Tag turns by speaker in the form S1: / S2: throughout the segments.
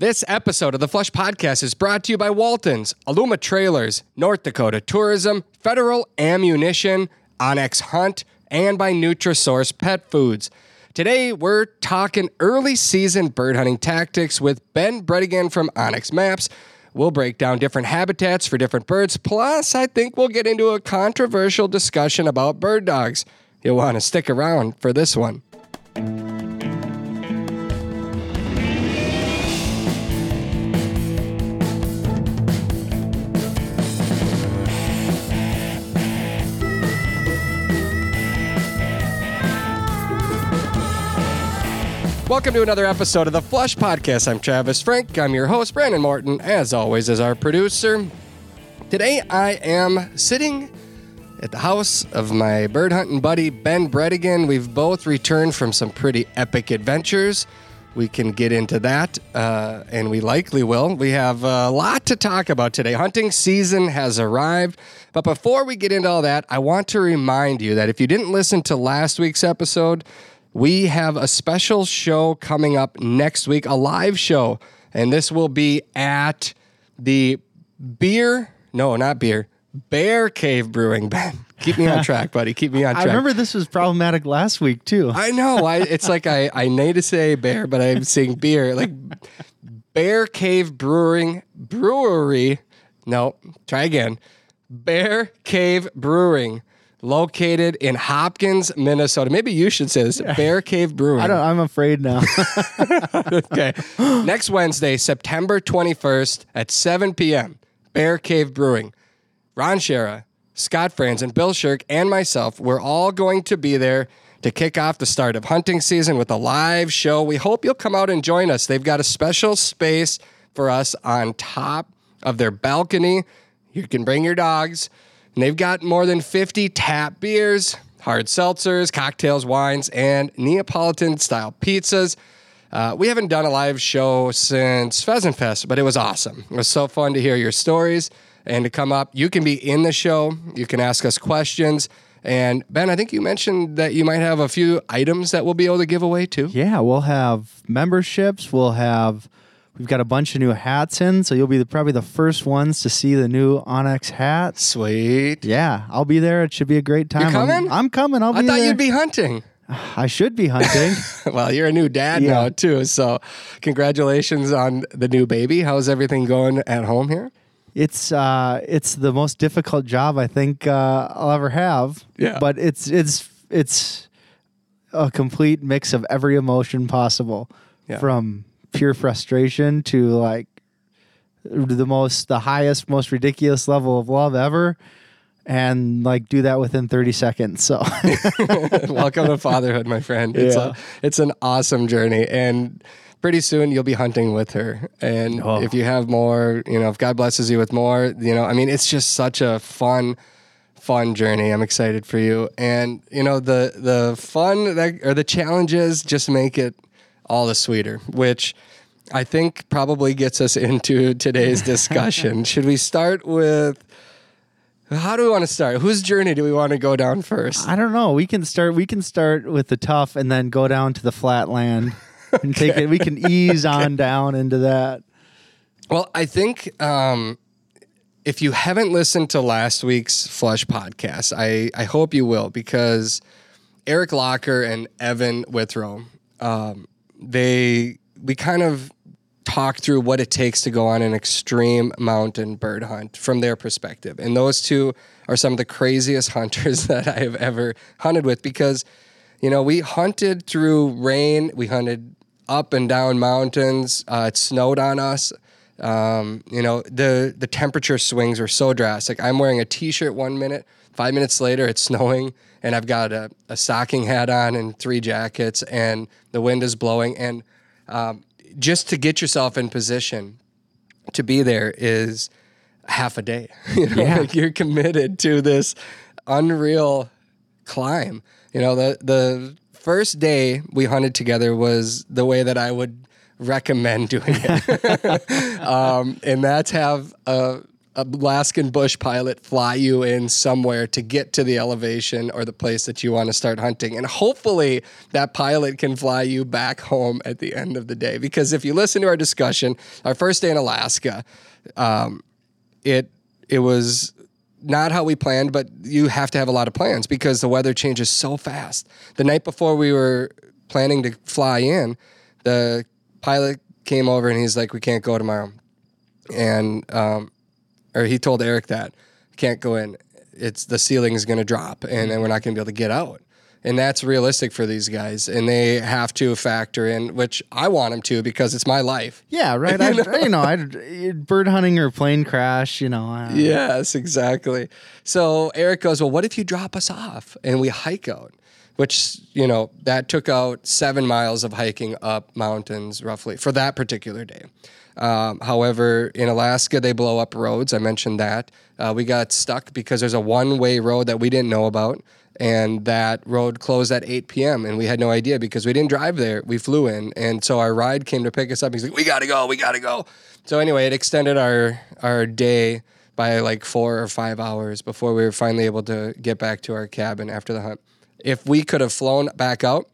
S1: This episode of the Flush Podcast is brought to you by Waltons, Aluma Trailers, North Dakota Tourism, Federal Ammunition, OnX Hunt, and by Nutrisource Pet Foods. Today, we're talking early season bird hunting tactics with Ben Brettingen from OnX Maps. We'll break down different habitats for different birds. Plus, I think we'll get into a controversial discussion about bird dogs. You'll want to stick around for this one. Welcome to another episode of the Flush Podcast. I'm Travis Frank. I'm your host, Brandon Morton, as always, as our producer. Today, I am sitting at the house of my bird hunting buddy, Ben Brettingen. We've both returned from some pretty epic adventures. We can get into that, uh, and we likely will. We have a lot to talk about today. Hunting season has arrived. But before we get into all that, I want to remind you that if you didn't listen to last week's episode, we have a special show coming up next week, a live show, and this will be at the beer, no, not beer, Bear Cave Brewing. Ben, keep me on track, buddy. Keep me on track.
S2: I remember this was problematic last week too.
S1: I know. I it's like I I need to say bear, but I'm saying beer. Like Bear Cave Brewing Brewery. No, try again. Bear Cave Brewing, located in Hopkins, Minnesota. Maybe you should say this. Bear Cave Brewing.
S2: I don't. I'm afraid now.
S1: okay. Next Wednesday, September 21st at 7 p.m., Bear Cave Brewing. Ron Shera, Scott Franz, and Bill Shirk, and myself, we're all going to be there to kick off the start of hunting season with a live show. We hope you'll come out and join us. They've got a special space for us on top of their balcony. You can bring your dogs. And they've got more than 50 tap beers, hard seltzers, cocktails, wines, and Neapolitan style pizzas. Uh, we haven't done a live show since Pheasant Fest, but it was awesome. It was so fun to hear your stories and to come up. You can be in the show, you can ask us questions. And Ben, I think you mentioned that you might have a few items that we'll be able to give away too.
S2: yeah, we'll have memberships. We'll have. We've got a bunch of new hats in, so you'll be the, probably the first ones to see the new OnX hats.
S1: Sweet.
S2: Yeah, I'll be there. It should be a great time. I'm-
S1: coming?
S2: I'm, coming. I'll be I
S1: thought
S2: there.
S1: you'd be hunting.
S2: I should be hunting.
S1: well, you're a new dad
S2: Yeah.
S1: now too. So, congratulations on the new baby. How's everything going at home here?
S2: it's uh, it's the most difficult job I think uh, I'll ever have.
S1: Yeah.
S2: But it's it's it's a complete mix of every emotion possible,
S1: Yeah.
S2: from pure frustration to like the most the highest most ridiculous level of love ever and like do that within 30 seconds so
S1: Welcome to fatherhood, my friend. It's
S2: Yeah.
S1: a, it's an awesome journey, and pretty soon you'll be hunting with her. And
S2: Oh.
S1: if you have more, you know, if God blesses you with more, you know, I mean, it's just such a fun, fun journey. I'm excited for you, and you know, the the fun that or the challenges just make it all the sweeter, which. I think probably gets us into today's discussion. Should we start with how do we want to start? Whose journey do we want to go down first?
S2: i don't know we can start we can start with the tough and then go down to the flat land and take it we can ease on down into that
S1: Well, I think um, if you haven't listened to last week's Flush podcast, I, I hope you will because Eric Locker and Evan Withrow, um, they we kind of talk through what it takes to go on an extreme mountain bird hunt from their perspective, and those two are some of the craziest hunters that I have ever hunted with because you know we hunted through rain, we hunted up and down mountains. Uh, it snowed on us. Um, you know, the the temperature swings are so drastic. I'm wearing a t-shirt one minute, five minutes later it's snowing, and I've got a, a stocking hat on and three jackets, and the wind is blowing. And um, just to get yourself in position to be there is half a day. You know,
S2: Yeah.
S1: like you're committed to this unreal climb. You know, the the first day we hunted together was the way that I would recommend doing it, um, and that's have a Alaskan bush pilot fly you in somewhere to get to the elevation or the place that you want to start hunting. And hopefully that pilot can fly you back home at the end of the day. Because if you listen to our discussion, our first day in Alaska, um, it it was not how we planned, but you have to have a lot of plans because the weather changes so fast. The night before we were planning to fly in, the pilot came over and he's like, "We can't go tomorrow," and um, or he told Eric that can't go in. It's the ceiling is going to drop, and then we're not going to be able to get out. And that's realistic for these guys, and they have to factor in, which I want them to because it's my life.
S2: Yeah, right. I, you know, I bird hunting or plane crash. You know. Uh,
S1: Yes, exactly. So Eric goes, Well, what if you drop us off and we hike out? Which, you know, that took out seven miles of hiking up mountains roughly for that particular day. Um, however, in Alaska, they blow up roads. I mentioned that. Uh, we got stuck because there's a one way road that we didn't know about. And that road closed at 8 p.m. And we had no idea because we didn't drive there. We flew in. And so our ride came to pick us up. He's like, We got to go. We got to go. So anyway, it extended our, our day by like four or five hours before we were finally able to get back to our cabin after the hunt. If we could have flown back out,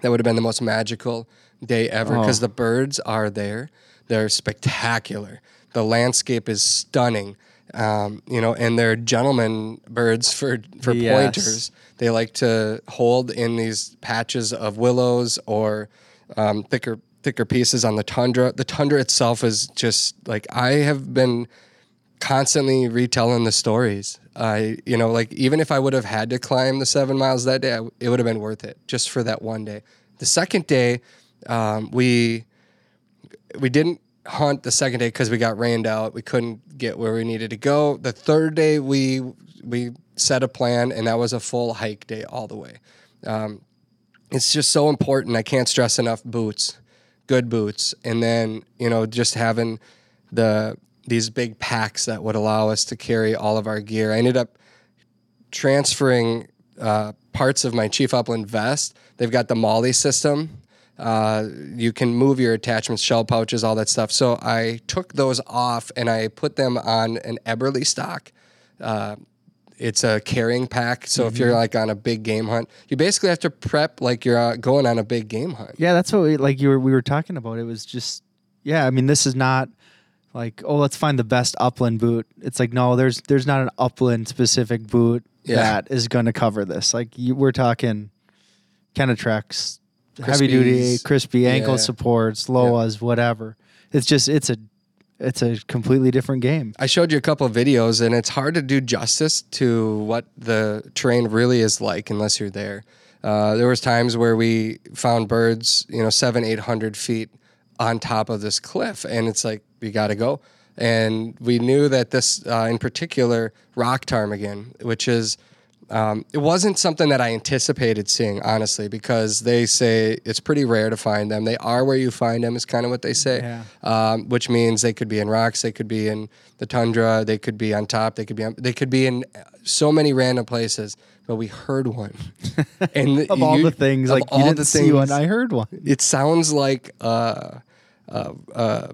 S1: that would have been the most magical day ever because the birds are there. They're spectacular. The landscape is stunning. Um, you know, and they're gentlemen birds for for
S2: Yes.
S1: pointers. They like to hold in these patches of willows or um, thicker thicker pieces on the tundra. The tundra itself is just like I have been constantly retelling the stories. I, you know, like even if I would have had to climb the seven miles that day, I, it would have been worth it just for that one day. The second day, um, we we didn't hunt the second day because we got rained out. We couldn't get where we needed to go. The third day, we we set a plan, and that was a full hike day all the way. Um, it's just so important. I can't stress enough boots, good boots, and then you know just having the these big packs that would allow us to carry all of our gear. I ended up transferring uh, parts of my Chief Upland vest. They've got the MOLLE system. Uh, you can move your attachments, shell pouches, all that stuff. So I took those off and I put them on an Eberlestock. Uh, it's a carrying pack. So if you're like on a big game hunt, you basically have to prep like you're uh, going on a big game hunt.
S2: Yeah, that's what we like. You were we were talking about. It was just yeah. I mean, this is not like oh, let's find the best upland boot. It's like no, there's there's not an upland specific boot
S1: Yeah.
S2: that is going to cover this. Like you, we're talking Kenetreks, heavy duty, crispy ankle
S1: Yeah.
S2: supports, Lowas, whatever. It's just it's a it's a completely different game.
S1: I showed you a couple of videos, and it's hard to do justice to what the terrain really is like unless you're there. Uh, there was times where we found birds, you know, seven, eight hundred feet on top of this cliff, and it's like we got to go. And we knew that this, uh, in particular, rock ptarmigan, which is um, it wasn't something that I anticipated seeing, honestly, because they say it's pretty rare to find them. They are where you find them, is kind of what they say,
S2: Yeah.
S1: um, which means they could be in rocks, they could be in the tundra, they could be on top, they could be on, they could be in so many random places. But we heard one, and
S2: Of all the things, like you
S1: all
S2: didn't
S1: the
S2: see one, I heard one.
S1: it sounds like uh, uh, uh,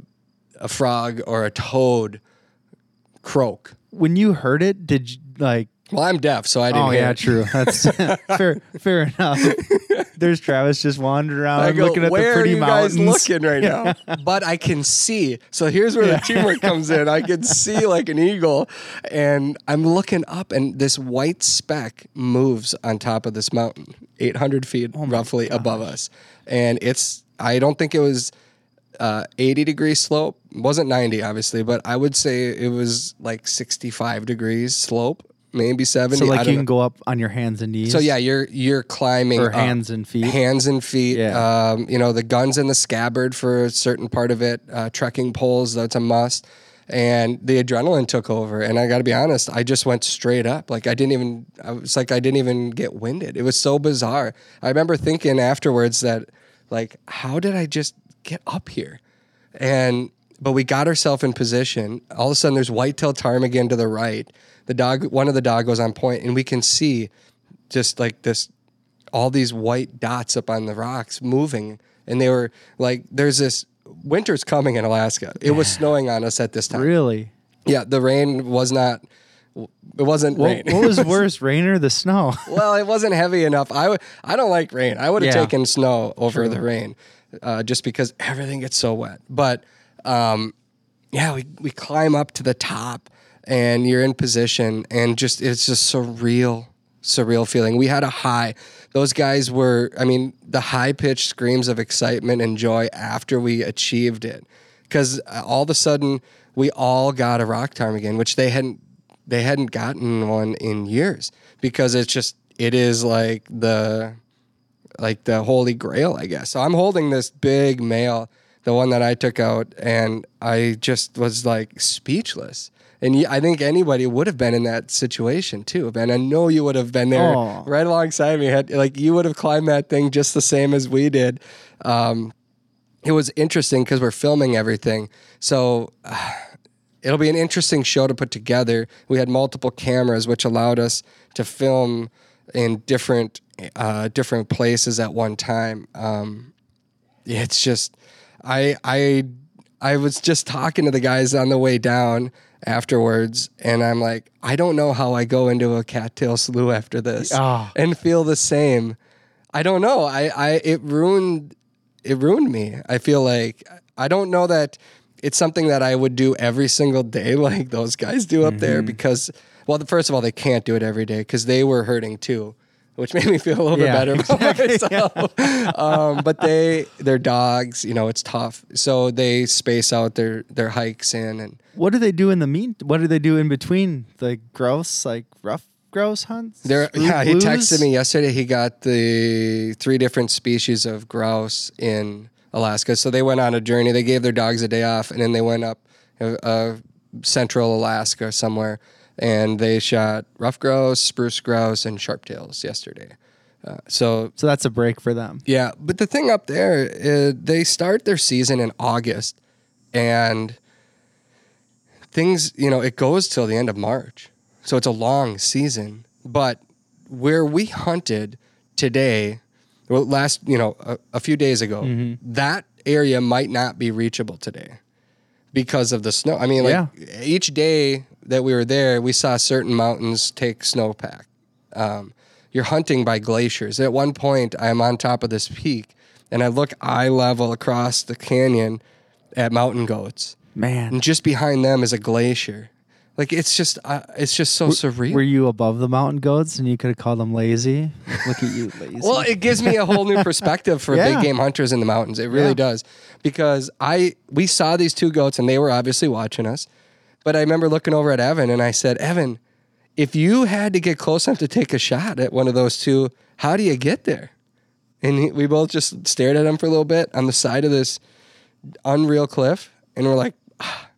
S1: a frog or a toad croak.
S2: When you heard it, did you like?
S1: Well, I'm deaf, so I didn't
S2: Oh
S1: hear
S2: yeah,
S1: it.
S2: true. That's fair. Fair enough. There's Travis just wandering around
S1: go,
S2: looking at the pretty
S1: are you
S2: mountains.
S1: guys looking right now? but I can see. So here's where the teamwork comes in. I can see like an eagle, and I'm looking up, and this white speck moves on top of this mountain, 800 feet
S2: Oh
S1: roughly above us, and it's. I don't think it was. Uh, 80 degree slope It wasn't 90 obviously but i would say it was like 65 degrees slope maybe 70
S2: So like you
S1: know.
S2: can go up on your hands and knees.
S1: So yeah, you're you're climbing
S2: or
S1: up.
S2: hands and feet.
S1: hands and feet.
S2: Yeah.
S1: Um, you know the guns in the scabbard for a certain part of it. Uh, trekking poles, that's a must. And the adrenaline took over, and I got to be honest, I just went straight up. Like I didn't even. I was like I didn't even get winded. It was so bizarre. I remember thinking afterwards that, like, how did I just get up here? And but we got ourselves in position. All of a sudden, there's white-tailed ptarmigan to the right. The dog, one of the doggos on point, and we can see just like this, all these white dots up on the rocks moving, and they were like, "There's this winter's coming in Alaska. It was snowing on us at this time,
S2: Really?
S1: Yeah, the rain was not. It wasn't
S2: What,
S1: rain.
S2: what was worse, rain or the snow?
S1: well, it wasn't heavy enough. I w- I don't like rain. I would have
S2: Yeah.
S1: taken snow over the rain, uh, just because everything gets so wet. But um, yeah, we we climb up to the top, and you're in position, and just it's just surreal, surreal feeling. We had a high. Those guys were. I mean, the high pitched screams of excitement and joy after we achieved it, because uh, all of a sudden we all got a rock ptarmigan, which they hadn't they hadn't gotten one in years because it's just it is like the like the holy grail i guess so i'm holding this big male the one that i took out and i just was like speechless and I think anybody would have been in that situation too and i know you would have been there
S2: Aw.
S1: right alongside me had like you would have climbed that thing just the same as we did um, it was interesting because we're filming everything so it'll be an interesting show to put together. We had multiple cameras, which allowed us to film in different uh, different places at one time. Um, it's just, I I I was just talking to the guys on the way down afterwards, and I'm like, I don't know how I go into a cattail slough after this
S2: Ah.
S1: and feel the same. I don't know. I, I it ruined it ruined me. I feel like I don't know that it's something that I would do every single day like those guys do up there because well, the, first of all, they can't do it every day because they were hurting too, which made me feel a little
S2: Yeah,
S1: bit better about myself. um, but they they're dogs, you know, it's tough. So they space out their their hikes in and
S2: What do they do in the mean? What do they do in between the grouse, like ruffed grouse hunts?
S1: There, yeah, he texted me yesterday. He got the three different species of grouse in Alaska. So they went on a journey. They gave their dogs a day off, and then they went up uh, uh, central Alaska somewhere, and they shot ruffed grouse, spruce grouse, and sharptails yesterday. Uh, so
S2: So that's a break for them.
S1: yeah, but the thing up there, uh, they start their season in August, and things, you know, it goes till the end of March. So it's a long season. But where we hunted today, well, last, you know, a, a few days ago, that area might not be reachable today because of the snow. I mean, like each day that we were there, we saw certain mountains take snowpack. Um, you're hunting by glaciers. At one point, I'm on top of this peak and I look eye level across the canyon at mountain goats.
S2: Man,
S1: And just behind them is a glacier. Like it's just, uh, it's just so surreal.
S2: were you above the mountain goats and you could have called them lazy? Look at you, lazy.
S1: Well, it gives me a whole new perspective for
S2: Yeah.
S1: big game hunters in the mountains. It really
S2: Yeah.
S1: does. Because I we saw these two goats and they were obviously watching us. But I remember looking over at Evan and I said, "Evan, if you had to get close enough to take a shot at one of those two, how do you get there?" And he, we both just stared at him for a little bit on the side of this unreal cliff and we're like, "Ah,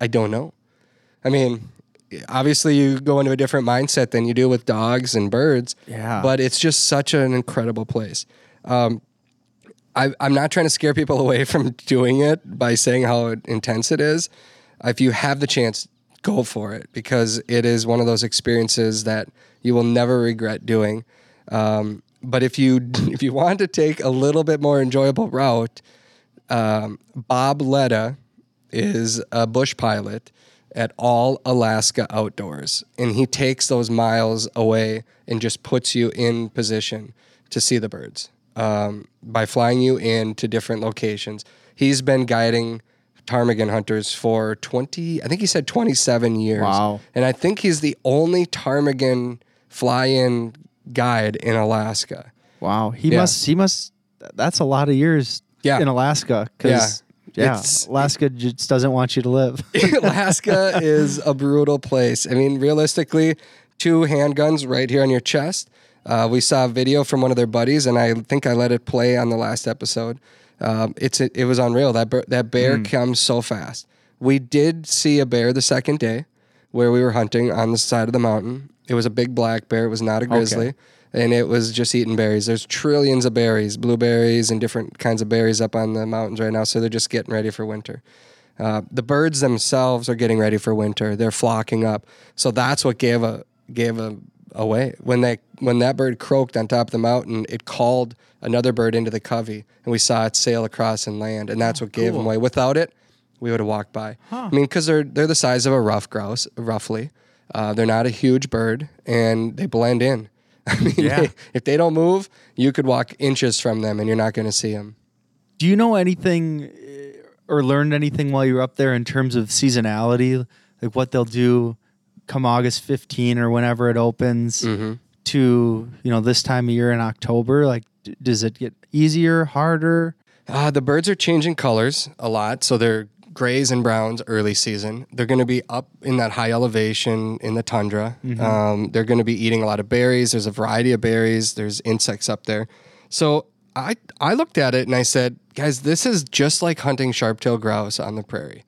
S1: "I don't know." I mean, obviously you go into a different mindset than you do with dogs and birds.
S2: Yeah.
S1: But it's just such an incredible place. Um, I, I'm not trying to scare people away from doing it by saying how intense it is. If you have the chance, go for it because it is one of those experiences that you will never regret doing. Um, but if you if you want to take a little bit more enjoyable route, um, Bob Letta is a bush pilot at All Alaska Outdoors, and he takes those miles away and just puts you in position to see the birds um, by flying you in to different locations. He's been guiding ptarmigan hunters for 20, I think he said 27 years.
S2: Wow.
S1: And I think he's the only ptarmigan fly in guide in Alaska.
S2: wow, he
S1: Yeah.
S2: must. He must. That's a lot of years.
S1: Yeah.
S2: in Alaska. Because
S1: Yeah.
S2: yeah, Alaska just doesn't want you to live.
S1: Alaska is a brutal place. I mean, realistically, two handguns right here on your chest. Uh, we saw a video from one of their buddies, and I think I let it play on the last episode. Um, it's it, was unreal. That bear, that bear comes so fast. We did see a bear the second day, where we were hunting on the side of the mountain. It was a big black bear. It was not a grizzly. And it was just eating berries. There's trillions of berries, blueberries, and different kinds of berries up on the mountains right now. So they're just getting ready for winter. Uh, the birds themselves are getting ready for winter. They're flocking up. So that's what gave a gave a away when they when that bird croaked on top of the mountain. It called another bird into the covey, and we saw it sail across and land. And that's what gave them away. Without it, we would have walked by. I mean, because they're they're the size of a ruffed grouse, roughly. Uh, they're not a huge bird, and they blend in. I mean,
S2: Yeah.
S1: they- if they don't move, you could walk inches from them, and you're not going to see them.
S2: Do you know anything or learned anything while you were up there in terms of seasonality, like what they'll do come August 15 or whenever it opens
S1: Mm-hmm.
S2: to you know this time of year in October? Like, d- does it get easier, harder?
S1: Uh, the birds are changing colors a lot, so they're grays and browns early season. They're going to be up in that high elevation in the tundra. Um, they're going to be eating a lot of berries. There's a variety of berries. There's insects up there. So I I looked at it and I said, guys, this is just like hunting sharp-tailed grouse on the prairie.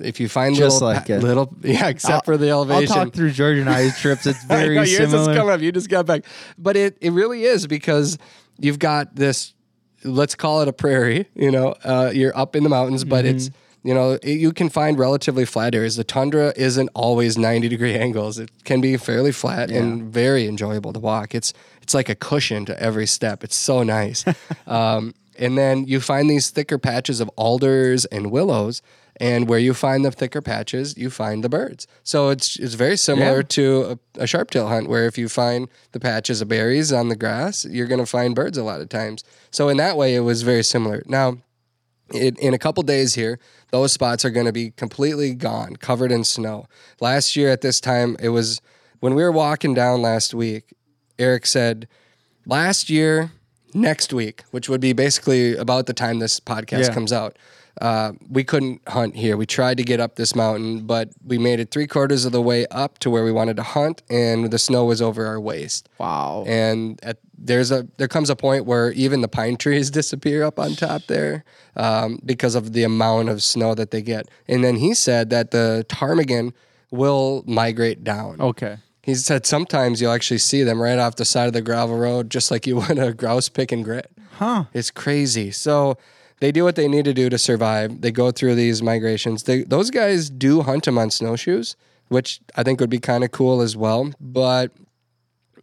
S1: If you find
S2: Just
S1: little,
S2: like
S1: pa- little, yeah, except
S2: I'll-
S1: for the elevation.
S2: I'll talk through George and I's trips. It's very
S1: know,
S2: similar.
S1: come up. You just got back, but it it really is because you've got this. Let's call it a prairie. You know, uh, you're up in the mountains, but
S2: Mm-hmm.
S1: it's you know it, you can find relatively flat areas. The tundra isn't always ninety degree angles. It can be fairly flat and very enjoyable to walk. It's it's like a cushion to every step. It's so nice. um, and then you find these thicker patches of alders and willows. And where you find the thicker patches, you find the birds. So it's it's very similar
S2: Yeah.
S1: to a, a sharptail hunt where if you find the patches of berries on the grass, you're going to find birds a lot of times. So in that way, it was very similar. Now, in, in a couple days here, those spots are going to be completely gone, covered in snow. Last year at this time, it was when we were walking down last week. Eric said, "Last year, next week, which would be basically about the time this podcast
S2: Yeah.
S1: comes out." Uh, we couldn't hunt here. We tried to get up this mountain, but we made it three quarters of the way up to where we wanted to hunt, and the snow was over our waist.
S2: wow.
S1: And at, there's a there comes a point where even the pine trees disappear up on top there um, because of the amount of snow that they get. And then he said that the ptarmigan will migrate down.
S2: okay.
S1: He said sometimes you'll actually see them right off the side of the gravel road, just like you would a grouse pick and grit.
S2: Huh.
S1: It's crazy. So they do what they need to do to survive. They go through these migrations. They, those guys do hunt them on snowshoes, which I think would be kind of cool as well. But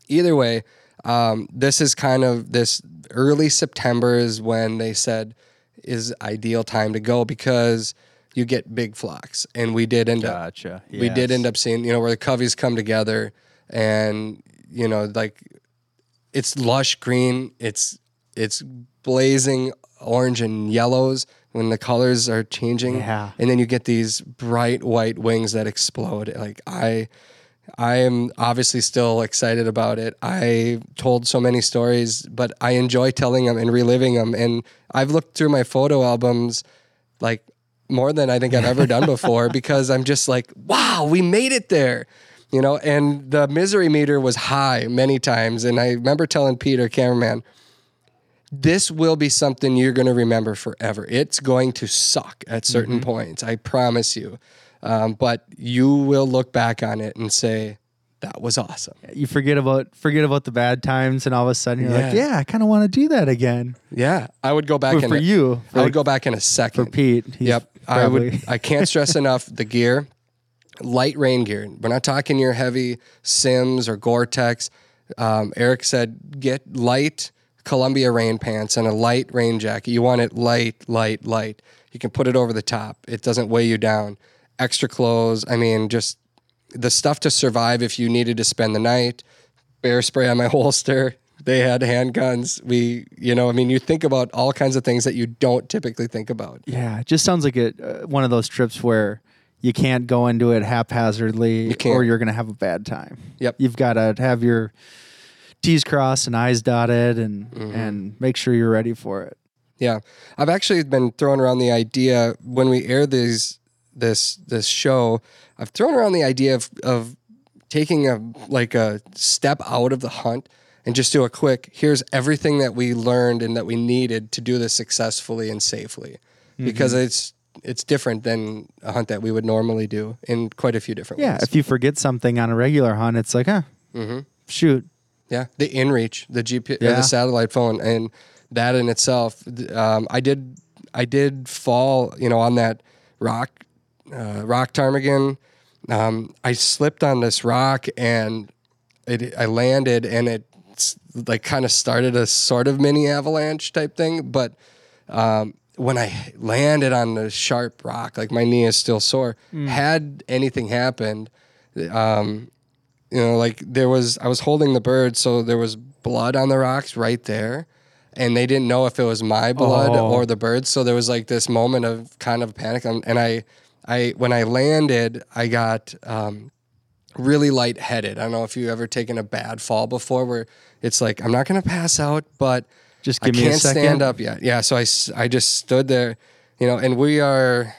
S1: either way, um, this is kind of this early September is when they said is ideal time to go because you get big flocks, and we did end up
S2: Gotcha.
S1: we did end up seeing you know where the coveys come together and you know like it's lush green it's it's blazing orange and yellows when the colors are changing
S2: Yeah.
S1: and then you get these bright white wings that explode like i i am obviously still excited about it i told so many stories but i enjoy telling them and reliving them and i've looked through my photo albums like more than I think I've ever done before because I'm just like, wow, we made it there. You know, and the misery meter was high many times. And I remember telling Peter, cameraman, this will be something you're going to remember forever. It's going to suck at certain points. I promise you. Um, but you will look back on it and say, that was awesome.
S2: You forget about forget about the bad times, and all of a sudden you're like,
S1: Yeah.
S2: yeah, I kind of want to do that again.
S1: Yeah. I would go back
S2: For,
S1: in
S2: for
S1: a-
S2: you,
S1: I would go back in a second.
S2: for Pete.
S1: Yep. I would I can't stress enough the gear, light rain gear. We're not talking your heavy Simms or Gore-Tex. Um, Eric said get light Columbia rain pants and a light rain jacket. You want it light, light, light. You can put it over the top. It doesn't weigh you down. Extra clothes. I mean, just the stuff to survive if you needed to spend the night. Bear spray on my holster. They had handguns. We, you know, I mean, you think about all kinds of things that you don't typically think about.
S2: Yeah, it just sounds like a uh, one of those trips where you can't go into it haphazardly,
S1: can't.
S2: or you're going to have a bad time.
S1: Yep.
S2: You've got to have your T's crossed and I's dotted, and
S1: Mm-hmm.
S2: and make sure you're ready for it.
S1: Yeah, I've actually been throwing around the idea when we air these this this show. I've thrown around the idea of of taking a like a step out of the hunt and just do a quick. Here's everything that we learned and that we needed to do this successfully and safely, because it's it's different than a hunt that we would normally do in quite a few different
S2: Yeah,
S1: ways.
S2: if you forget something on a regular hunt, it's like, huh, shoot.
S1: Yeah, the inReach, the GP,
S2: Yeah.
S1: the satellite phone, and that in itself, um, I did, I did fall, you know, on that rock, uh, rock ptarmigan. Um, I slipped on this rock and it, I landed, and it like kind of started a sort of mini avalanche type thing, but um, when I landed on the sharp rock, like my knee is still sore. Had anything happened, um, you know, like there was, I was holding the bird, so there was blood on the rocks right there. And they didn't know if it was my blood
S2: Oh.
S1: or the bird's. So there was like this moment of kind of panic. And and I, I, when I landed, I got, um, really lightheaded. I don't know if you've ever taken a bad fall before where it's like, I'm not going to pass out, but
S2: Just
S1: I
S2: give me a
S1: can't
S2: second.
S1: stand up yet. Yeah. So I, I just stood there, you know, and we are,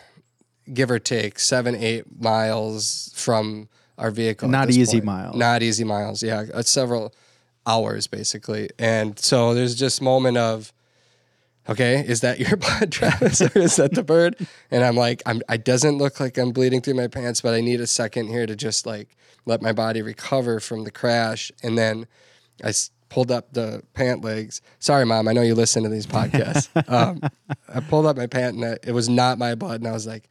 S1: give or take, seven, eight miles from our vehicle.
S2: Not easy
S1: point.
S2: miles.
S1: Not easy miles. Yeah. It's several hours basically. And so there's just moment of, okay, is that your blood, Travis, or is that the bird? And I'm like, I'm, it doesn't look like I'm bleeding through my pants, but I need a second here to just like let my body recover from the crash. And then I s- pulled up the pant legs. Sorry, mom, I know you listen to these podcasts. um, I pulled up my pant and I, it was not my blood. And I was like,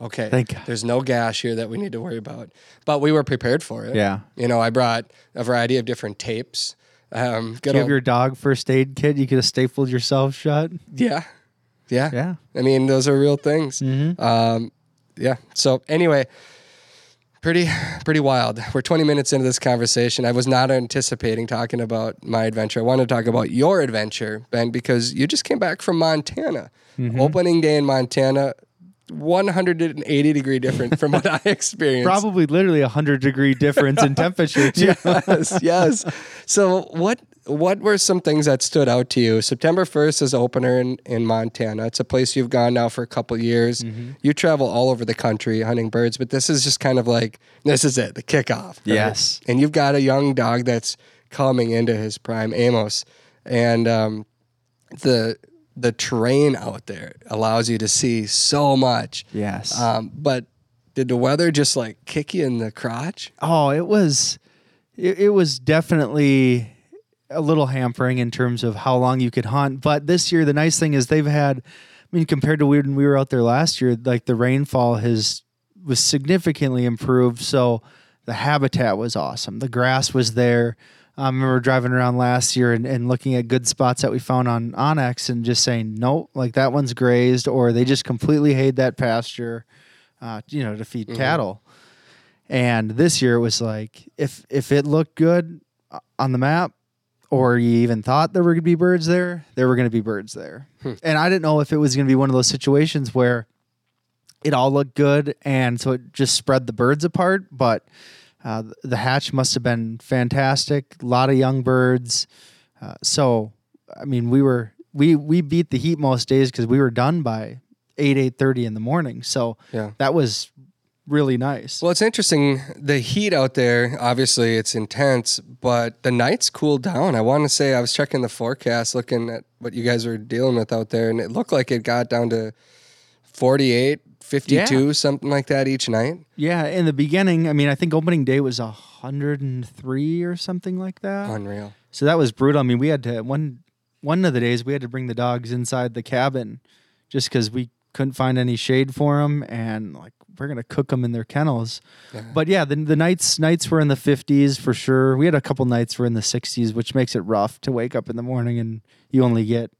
S1: okay,
S2: Thank God.
S1: there's no gash here that we need to worry about. But we were prepared for it.
S2: Yeah.
S1: You know, I brought a variety of different tapes. Um, good
S2: Give
S1: old-
S2: your dog first aid kit. You could have stapled yourself shut.
S1: yeah. Yeah.
S2: Yeah.
S1: I mean, those are real things.
S2: Mm-hmm.
S1: Um, yeah. So anyway, pretty pretty wild. We're 20 minutes into this conversation. I was not anticipating talking about my adventure. I want to talk about your adventure, Ben, because you just came back from Montana.
S2: Mm-hmm.
S1: Opening day in Montana, 180 degree different from what I experienced.
S2: Probably literally a hundred degree difference in temperature too.
S1: yes, yes. So what what were some things that stood out to you? September first is opener in, in Montana. It's a place you've gone now for a couple years.
S2: Mm-hmm.
S1: You travel all over the country hunting birds, but this is just kind of like this is it, the kickoff. right?
S2: Yes.
S1: And you've got a young dog that's coming into his prime, Amos, and um, the the terrain out there allows you to see so much.
S2: Yes.
S1: Um, but did the weather just like kick you in the crotch?
S2: Oh, it was it, it was definitely a little hampering in terms of how long you could hunt. But this year the nice thing is they've had I mean compared to when we were out there last year, like the rainfall has was significantly improved. So the habitat was awesome. The grass was there. I remember driving around last year and, and looking at good spots that we found on OnX and just saying, nope, like that one's grazed, or they just completely hayed that pasture, uh, you know, to feed cattle. And this year it was like if if it looked good uh, on the map, or you even thought there were going to be birds there, there were going to be birds there. And I didn't know if it was going to be one of those situations where it all looked good, and so it just spread the birds apart. But uh, the hatch must have been fantastic. A lot of young birds. Uh, so, I mean, we were we we beat the heat most days because we were done by eight eight thirty in the morning. So
S1: Yeah.
S2: that was really nice.
S1: Well, it's interesting. The heat out there, obviously, it's intense, but the nights cooled down. I want to say I was checking the forecast, looking at what you guys were dealing with out there, and it looked like it got down to 48, 52, something like that each night.
S2: Yeah, in the beginning, I mean, I think opening day was a hundred and three or something like that.
S1: Unreal.
S2: So that was brutal. I mean, we had to one one of the days we had to bring the dogs inside the cabin just because we couldn't find any shade for them, and like we're gonna cook them in their kennels. But yeah, the, the nights nights were in the fifties for sure. We had a couple nights were in the sixties, which makes it rough to wake up in the morning and you only get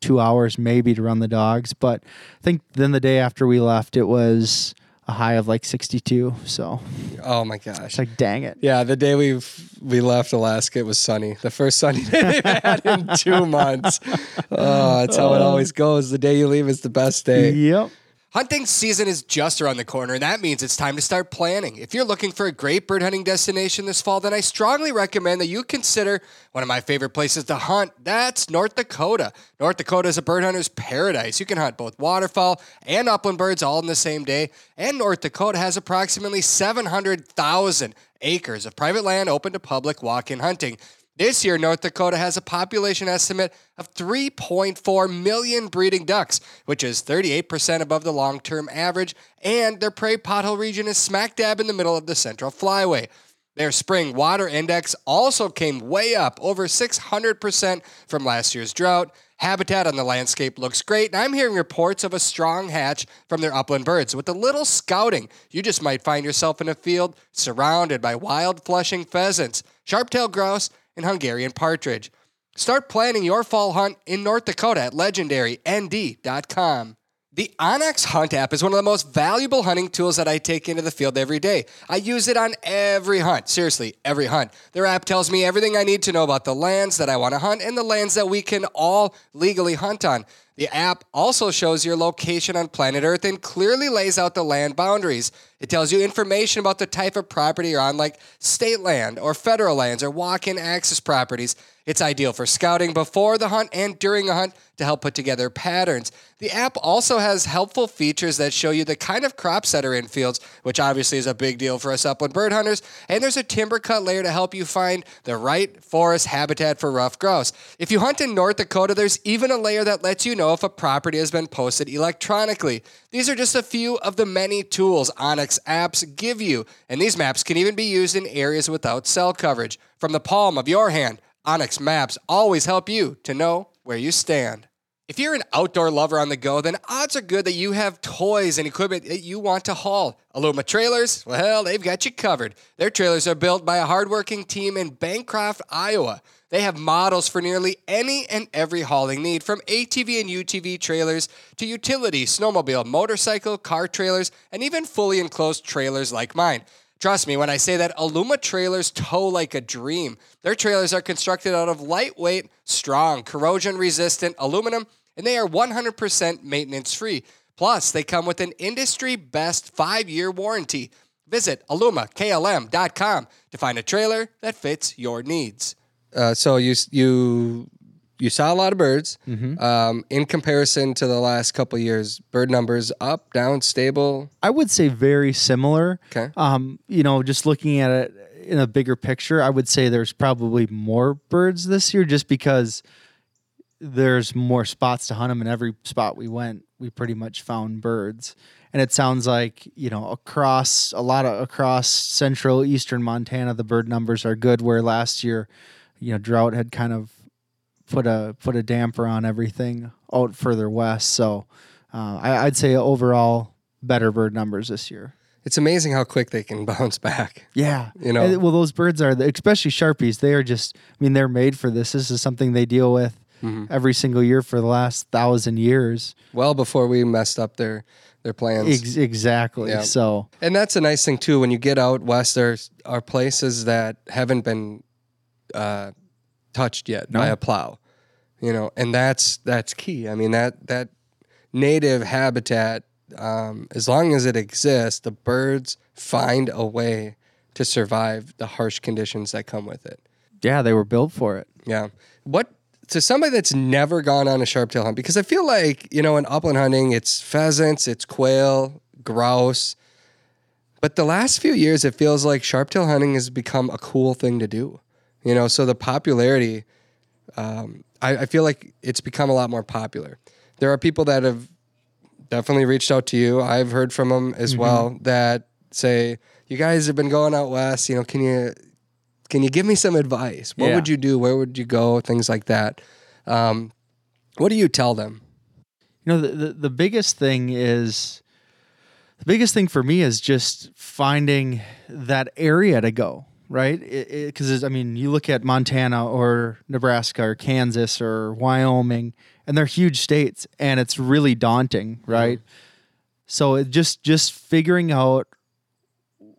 S2: two hours maybe to run the dogs. But I think then the day after we left, it was a high of like sixty two. So
S1: Oh my
S2: it's
S1: gosh.
S2: like, dang it.
S1: Yeah, the day we we left Alaska, it was sunny. The first sunny day they've had in two months. Oh, that's how it always goes. The day you leave is the best day.
S2: Yep.
S3: Hunting season is just around the corner, and that means it's time to start planning. If you're looking for a great bird hunting destination this fall, then I strongly recommend that you consider one of my favorite places to hunt. That's North Dakota. North Dakota is a bird hunter's paradise. You can hunt both waterfowl and upland birds all in the same day. And North Dakota has approximately 700,000 acres of private land open to public walk in hunting. This year, North Dakota has a population estimate of 3.4 million breeding ducks, which is 38% above the long term average, and their prairie pothole region is smack dab in the middle of the Central Flyway. Their spring water index also came way up, over 600% from last year's drought. Habitat on the landscape looks great, and I'm hearing reports of a strong hatch from their upland birds. With a little scouting, you just might find yourself in a field surrounded by wild flushing pheasants, sharp-tailed grouse, and Hungarian partridge. Start planning your fall hunt in North Dakota at legendarynd.com. The OnX Hunt app is one of the most valuable hunting tools that I take into the field every day. I use it on every hunt, seriously, every hunt. Their app tells me everything I need to know about the lands that I want to hunt and the lands that we can all legally hunt on. The app also shows your location on planet Earth and clearly lays out the land boundaries. It tells you information about the type of property you're on, like state land or federal lands or walk in access properties. It's ideal for scouting before the hunt and during a hunt to help put together patterns. The app also has helpful features that show you the kind of crops that are in fields, which obviously is a big deal for us upland bird hunters. And there's a timber cut layer to help you find the right forest habitat for ruffed grouse. If you hunt in North Dakota, there's even a layer that lets you know if a property has been posted electronically. These are just a few of the many tools OnX apps give you, and these maps can even be used in areas without cell coverage. From the palm of your hand, OnX Maps always help you to know where you stand. If you're an outdoor lover on the go, then odds are good that you have toys and equipment that you want to haul. Aluma Trailers, well, they've got you covered. Their trailers are built by a hardworking team in Bancroft, Iowa. They have models for nearly any and every hauling need, from ATV and UTV trailers to utility, snowmobile, motorcycle, car trailers, and even fully enclosed trailers like mine. Trust me when I say that Aluma trailers tow like a dream. Their trailers are constructed out of lightweight, strong, corrosion resistant aluminum, and they are 100% maintenance free. Plus, they come with an industry best five year warranty. Visit alumaklm.com to find a trailer that fits your needs.
S1: Uh, so you you you saw a lot of birds.
S2: Mm-hmm.
S1: Um, in comparison to the last couple years, bird numbers up, down, stable.
S2: I would say very similar.
S1: Okay.
S2: Um, you know, just looking at it in a bigger picture, I would say there's probably more birds this year just because there's more spots to hunt them and every spot we went, we pretty much found birds. And it sounds like, you know, across a lot of across central eastern Montana, the bird numbers are good where last year, you know, drought had kind of put a put a damper on everything out further west. So uh, I, I'd say overall better bird numbers this year.
S1: It's amazing how quick they can bounce back.
S2: Yeah,
S1: You know.
S2: And, well, those birds are, especially sharpies. They are just. I mean, they're made for this. This is something they deal with
S1: Mm-hmm.
S2: every single year for the last thousand years.
S1: Well before we messed up their their plans.
S2: Ex- exactly.
S1: Yeah.
S2: So
S1: And that's a nice thing too. When you get out west, there are places that haven't been uh, touched yet by a plow. You know, and that's that's key. I mean that that native habitat, um, as long as it exists, the birds find a way to survive the harsh conditions that come with it.
S2: yeah, they were built for it.
S1: Yeah. What to somebody that's never gone on a sharptail hunt because I feel like you know in upland hunting it's pheasants, it's quail, grouse, but the last few years it feels like sharptail hunting has become a cool thing to do. You know, so the popularity, um, I, I feel like it's become a lot more popular. There are people that have definitely reached out to you. I've heard from them as well that say, "You guys have been going out west. You know, can you can you give me some advice? What
S2: Yeah.
S1: would you do? Where would you go? Things like that." Um, what do you tell them?
S2: You know, the, the the biggest thing is the biggest thing for me is just finding that area to go. Right, because I mean, you look at Montana or Nebraska or Kansas or Wyoming, and they're huge states, and it's really daunting, right? So it just just figuring out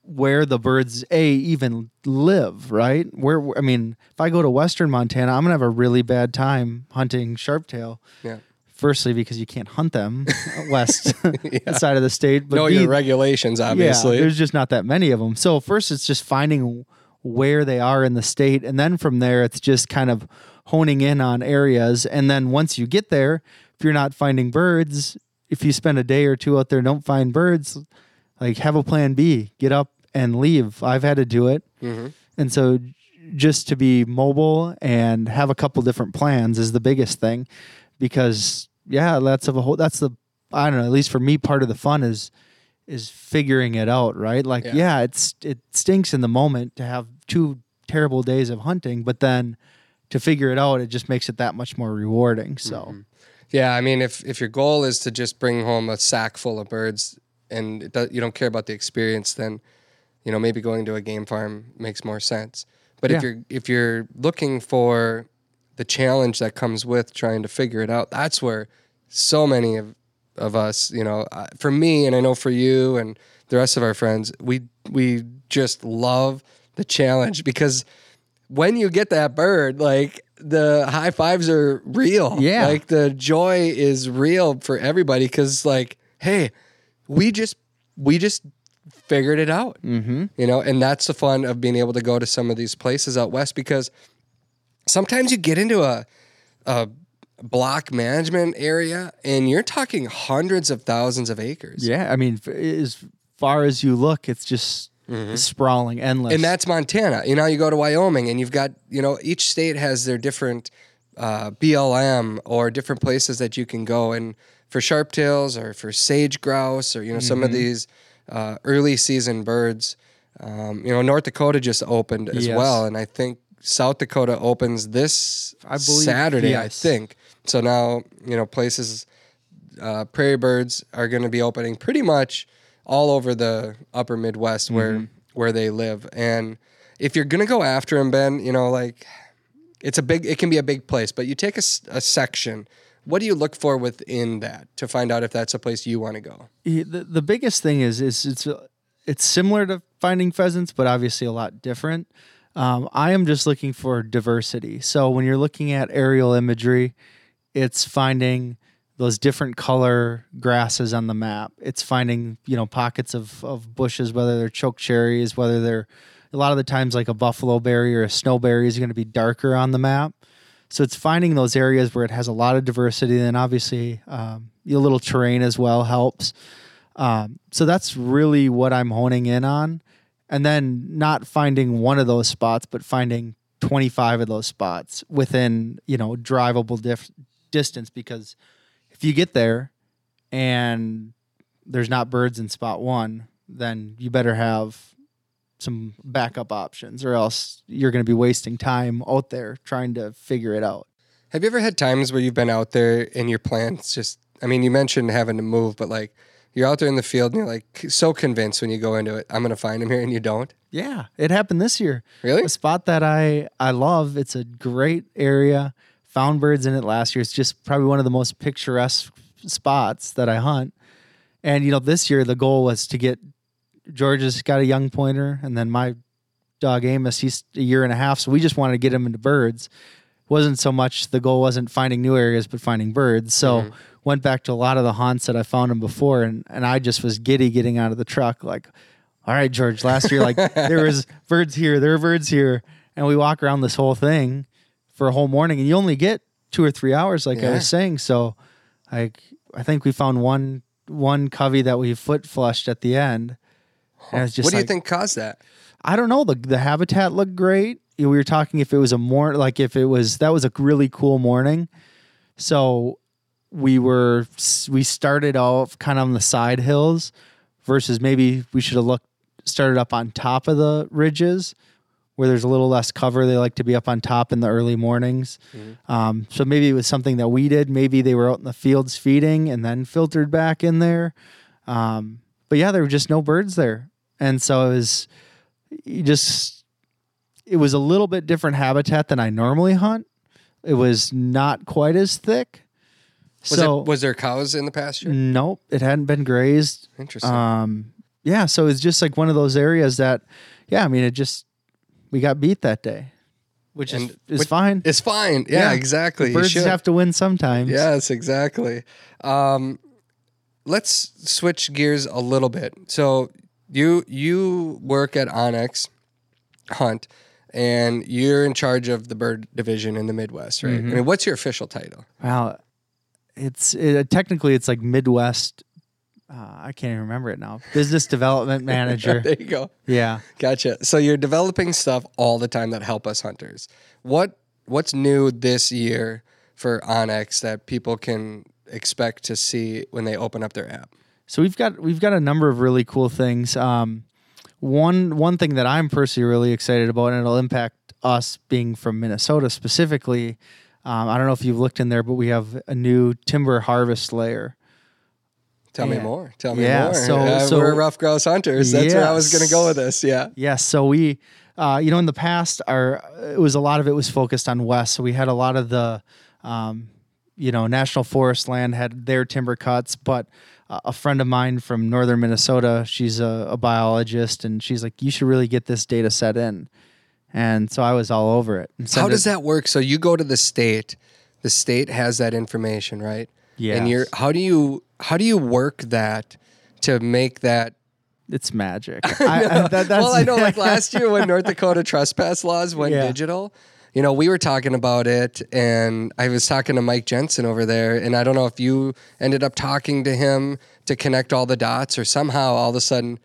S2: where the birds a even live, right? Where I mean, if I go to Western Montana, I'm gonna have a really bad time hunting sharptail.
S1: Yeah.
S2: Firstly, because you can't hunt them west side of the state, but
S1: know
S2: B,
S1: your regulations, obviously.
S2: yeah, there's just not that many of them. So first, it's just finding where they are in the state, and then from there, it's just kind of honing in on areas. And then once you get there, if you're not finding birds, if you spend a day or two out there and don't find birds, like have a plan B, get up and leave. I've had to do it, mm-hmm. and so just to be mobile and have a couple different plans is the biggest thing, because yeah, that's of a whole. That's the I don't know. At least for me, part of the fun is is figuring it out, right? Like,
S1: Yeah.
S2: yeah. it's it stinks in the moment to have two terrible days of hunting, but then to figure it out, it just makes it that much more rewarding. So, mm-hmm.
S1: Yeah, I mean, if if your goal is to just bring home a sack full of birds and it do, you don't care about the experience, then you know maybe going to a game farm makes more sense. But if you're if you're looking for the challenge that comes with trying to figure it out. That's where so many of of us, you know, uh, for me, and I know for you and the rest of our friends, we we just love the challenge because when you get that bird, like the high fives are real.
S2: Yeah.
S1: like the joy is real for everybody because, like, hey, we just we just figured it out.
S2: Mm-hmm.
S1: You know, and that's the fun of being able to go to some of these places out west because sometimes you get into a a block management area and you're talking hundreds of thousands of acres.
S2: Yeah, I mean, as far as you look, it's just sprawling, endless.
S1: And that's Montana. You know, you go to Wyoming and you've got, you know, each state has their different uh, BLM or different places that you can go. And for sharptails or for sage grouse or, you know, some of these uh, early season birds, um, you know, North Dakota just opened as
S2: Yes.
S1: well. And I think South Dakota opens this
S2: I believe-
S1: Saturday, I think. So now, you know, places, uh, prairie birds are going to be opening pretty much all over the upper Midwest where
S2: Mm-hmm.
S1: where they live. And if you're going to go after them, Ben, you know, like it's a big, it can be a big place, but you take a section. What do you look for within that to find out if that's a place you want to go?
S2: The, the biggest thing is is it's uh, it's similar to finding pheasants, but obviously a lot different. Um, I am just looking for diversity. So when you're looking at aerial imagery, it's finding those different color grasses on the map. It's finding you know pockets of of bushes, whether they're choke cherries, whether they're a lot of the times like a buffalo berry or a snowberry is going to be darker on the map. So it's finding those areas where it has a lot of diversity, and obviously um, a little terrain as well helps. Um, so that's really what I'm honing in on, and then not finding one of those spots, but finding 25 of those spots within you know drivable dif- distance. Because if you get there and there's not birds in spot one, then you better have some backup options, or else you're going to be wasting time out there trying to figure it out.
S1: Have you ever had times where you've been out there and your plans just, I mean, you mentioned having to move, but like you're out there in the field and you're like so convinced when you go into it, I'm going to find him here and you don't?
S2: Yeah, it happened this year.
S1: Really?
S2: A spot that I I love. It's a great area. Found birds in it last year. It's just probably one of the most picturesque spots that I hunt. And you know, this year the goal was to get George's got a young pointer, and then my dog Amos, he's a year and a half, so we just wanted to get him into birds. Wasn't so much the goal wasn't finding new areas, but finding birds. So mm-hmm. went back to a lot of the haunts that I found him before, and and I just was giddy getting out of the truck, like, all right, George. Last year, like there was birds here, there were birds here, and we walk around this whole thing for a whole morning, and you only get two or three hours, like I
S1: Yeah.
S2: was saying. So, like I think we found one one covey that we foot flushed at the end. And it's just
S1: what do you
S2: like-
S1: think caused that?
S2: I don't know. The the habitat looked great. You know, We were talking if it was a more like if it was that was a really cool morning. So we were we started off kind of on the side hills versus maybe we should have looked started up on top of the ridges where there's a little less cover. They like to be up on top in the early mornings. Um, so maybe it was something that we did. Maybe they were out in the fields feeding and then filtered back in there. Um, but yeah, there were just no birds there, and so it was you just it was a little bit different habitat than I normally hunt. It was not quite as thick.
S1: Was,
S2: so
S1: it, was there cows in the pasture?
S2: nope, it hadn't been grazed.
S1: Interesting.
S2: Um, yeah, so it's just like one of those areas that, yeah, I mean, it just we got beat that day, which is
S1: And
S2: is
S1: what-
S2: fine.
S1: it's fine. Yeah,
S2: yeah,
S1: exactly. You
S2: Birds have to win sometimes.
S1: Yes, exactly. Um, let's switch gears a little bit. So you you work at OnX Hunt, and you're in charge of the bird division in the Midwest, right?
S2: Mm-hmm.
S1: I mean, what's your official title?
S2: Wow, it's it, technically it's like Midwest. Uh, I can't even remember it now. Business development manager.
S1: there you go.
S2: yeah.
S1: Gotcha. So you're developing stuff all the time that help us hunters. What what's new this year for OnX that people can expect to see when they open up their app?
S2: So we've got we've got a number of really cool things. Um, one one thing that I'm personally really excited about, and it'll impact us being from Minnesota specifically. Um, I don't know if you've looked in there, but we have a new timber harvest layer.
S1: Tell me more. Tell me
S2: Yeah,
S1: more.
S2: so-
S1: Uh,
S2: so-
S1: we're ruffed grouse hunters. That's where I was going to go with this. Yeah.
S2: Yes, so we uh, you know, in the past, our it was a lot of it was focused on west. So we had a lot of the, um, you know, national forest land had their timber cuts, but uh, a friend of mine from northern Minnesota, she's a, a biologist, and she's like, you should really get this data set in. And so I was all over it.
S1: How does
S2: it-
S1: that work? So you go to the state, the state has that information, right? Yeah. And you're how do you how do you work that to make that
S2: It's magic. I, I, that,
S1: well, I know like last year when North Dakota trespass laws went
S2: Yeah.
S1: digital, you know, we were talking about it and I was talking to Mike Jensen over there and I don't know if you ended up talking to him to connect all the dots or somehow all of a sudden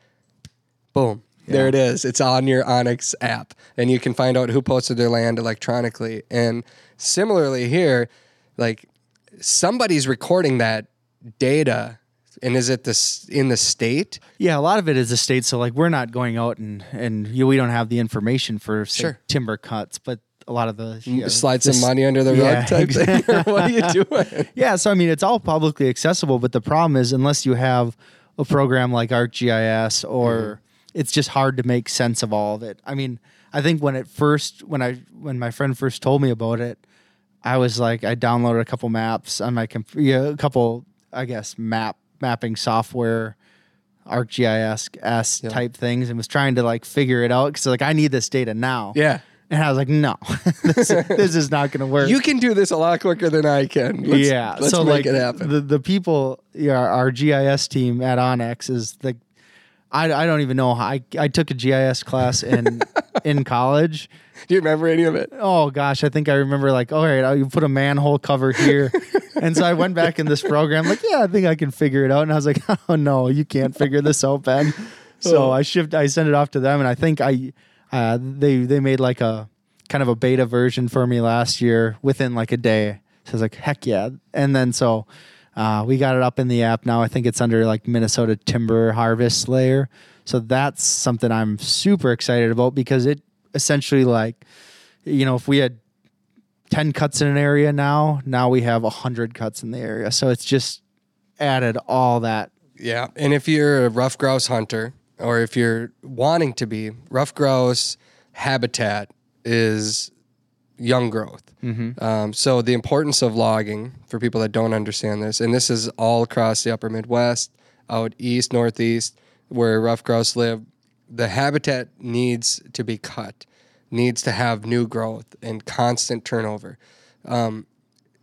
S1: boom, there it is. It's on your OnX app and you can find out who posted their land electronically. And similarly here, like somebody's recording that data and is it this in the state?
S2: Yeah, a lot of it is the state. So like we're not going out and and you, we don't have the information for say,
S1: Sure.
S2: timber cuts, but a lot of the you know,
S1: slide some money under the
S2: Yeah,
S1: rug type thing. What are you doing?
S2: Yeah, so I mean it's all publicly accessible, but the problem is unless you have a program like ArcGIS or
S1: Mm-hmm.
S2: it's just hard to make sense of all of it. I mean, I think when it first when I when my friend first told me about it, I was like I downloaded a couple maps on my computer, yeah, a couple I guess map mapping software ArcGIS S type things and was trying to like figure it out cuz like I need this data now.
S1: Yeah.
S2: And I was like, no, this, this is not going to work.
S1: You can do this a lot quicker than I can. Let's,
S2: yeah,
S1: Let's
S2: so
S1: make
S2: like
S1: it happen.
S2: the the people, yeah, our, our GIS team at OnX is like, I, I don't even know how I I took a GIS class in in college.
S1: do you remember any of it?
S2: Oh gosh, I think I remember like, all right, you put a manhole cover here, and so I went back in this program like, yeah, I think I can figure it out, and I was like, oh no, you can't figure this out, Ben. So I shift, I sent it off to them, and I think I, uh, they they made like a kind of a beta version for me last year within like a day. So I was like, heck yeah, and then so. Uh, we got it up in the app now. I think it's under like Minnesota Timber Harvest Layer. So that's something I'm super excited about because it essentially like, you know, if we had 10 cuts in an area now, now we have 100 cuts in the area. So it's just added all that.
S1: Yeah. And if you're a ruffed grouse hunter, or if you're wanting to be, ruffed grouse habitat is young growth. Um, so the importance of logging for people that don't understand this, and this is all across the upper Midwest, out east, northeast, where ruffed grouse live, the habitat needs to be cut, needs to have new growth and constant turnover. Um,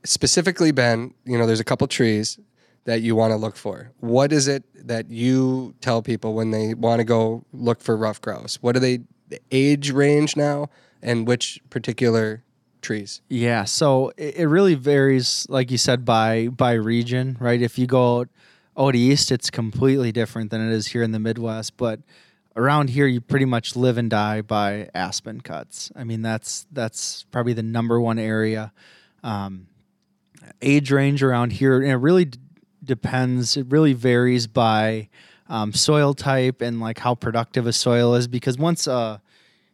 S1: specifically, Ben, you know, there's a couple trees that you want to look for. What is it that you tell people when they want to go look for ruffed grouse? What are they the age range now, and which particular trees?
S2: Yeah. So it, it really varies, like you said, by by region, right? If you go out, out east, it's completely different than it is here in the Midwest. But around here, you pretty much live and die by aspen cuts. I mean, that's that's probably the number one area. Um, age range around here, and it really d- depends. It really varies by um, soil type and like how productive a soil is. Because once a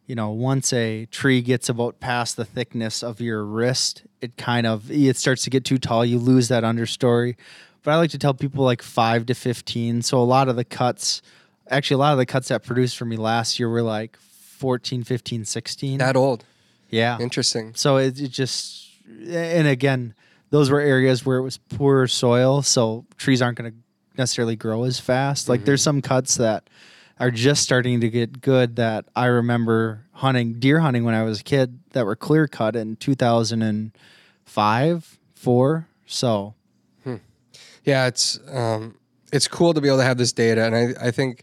S2: you know, once a tree gets about past the thickness of your wrist, it kind of it starts to get too tall. You lose that understory. But I like to tell people like five to fifteen. So a lot of the cuts, actually, a lot of the cuts that produced for me last year were like 14, 15, 16.
S1: That old.
S2: yeah.
S1: Interesting.
S2: So it, it just, and again, those were areas where it was poor soil, so trees aren't going to necessarily grow as fast. Like there's some cuts that are just starting to get good that I remember hunting deer hunting when I was a kid that were clear cut in 2005, four. So
S1: Yeah, it's um, it's cool to be able to have this data, and I, I think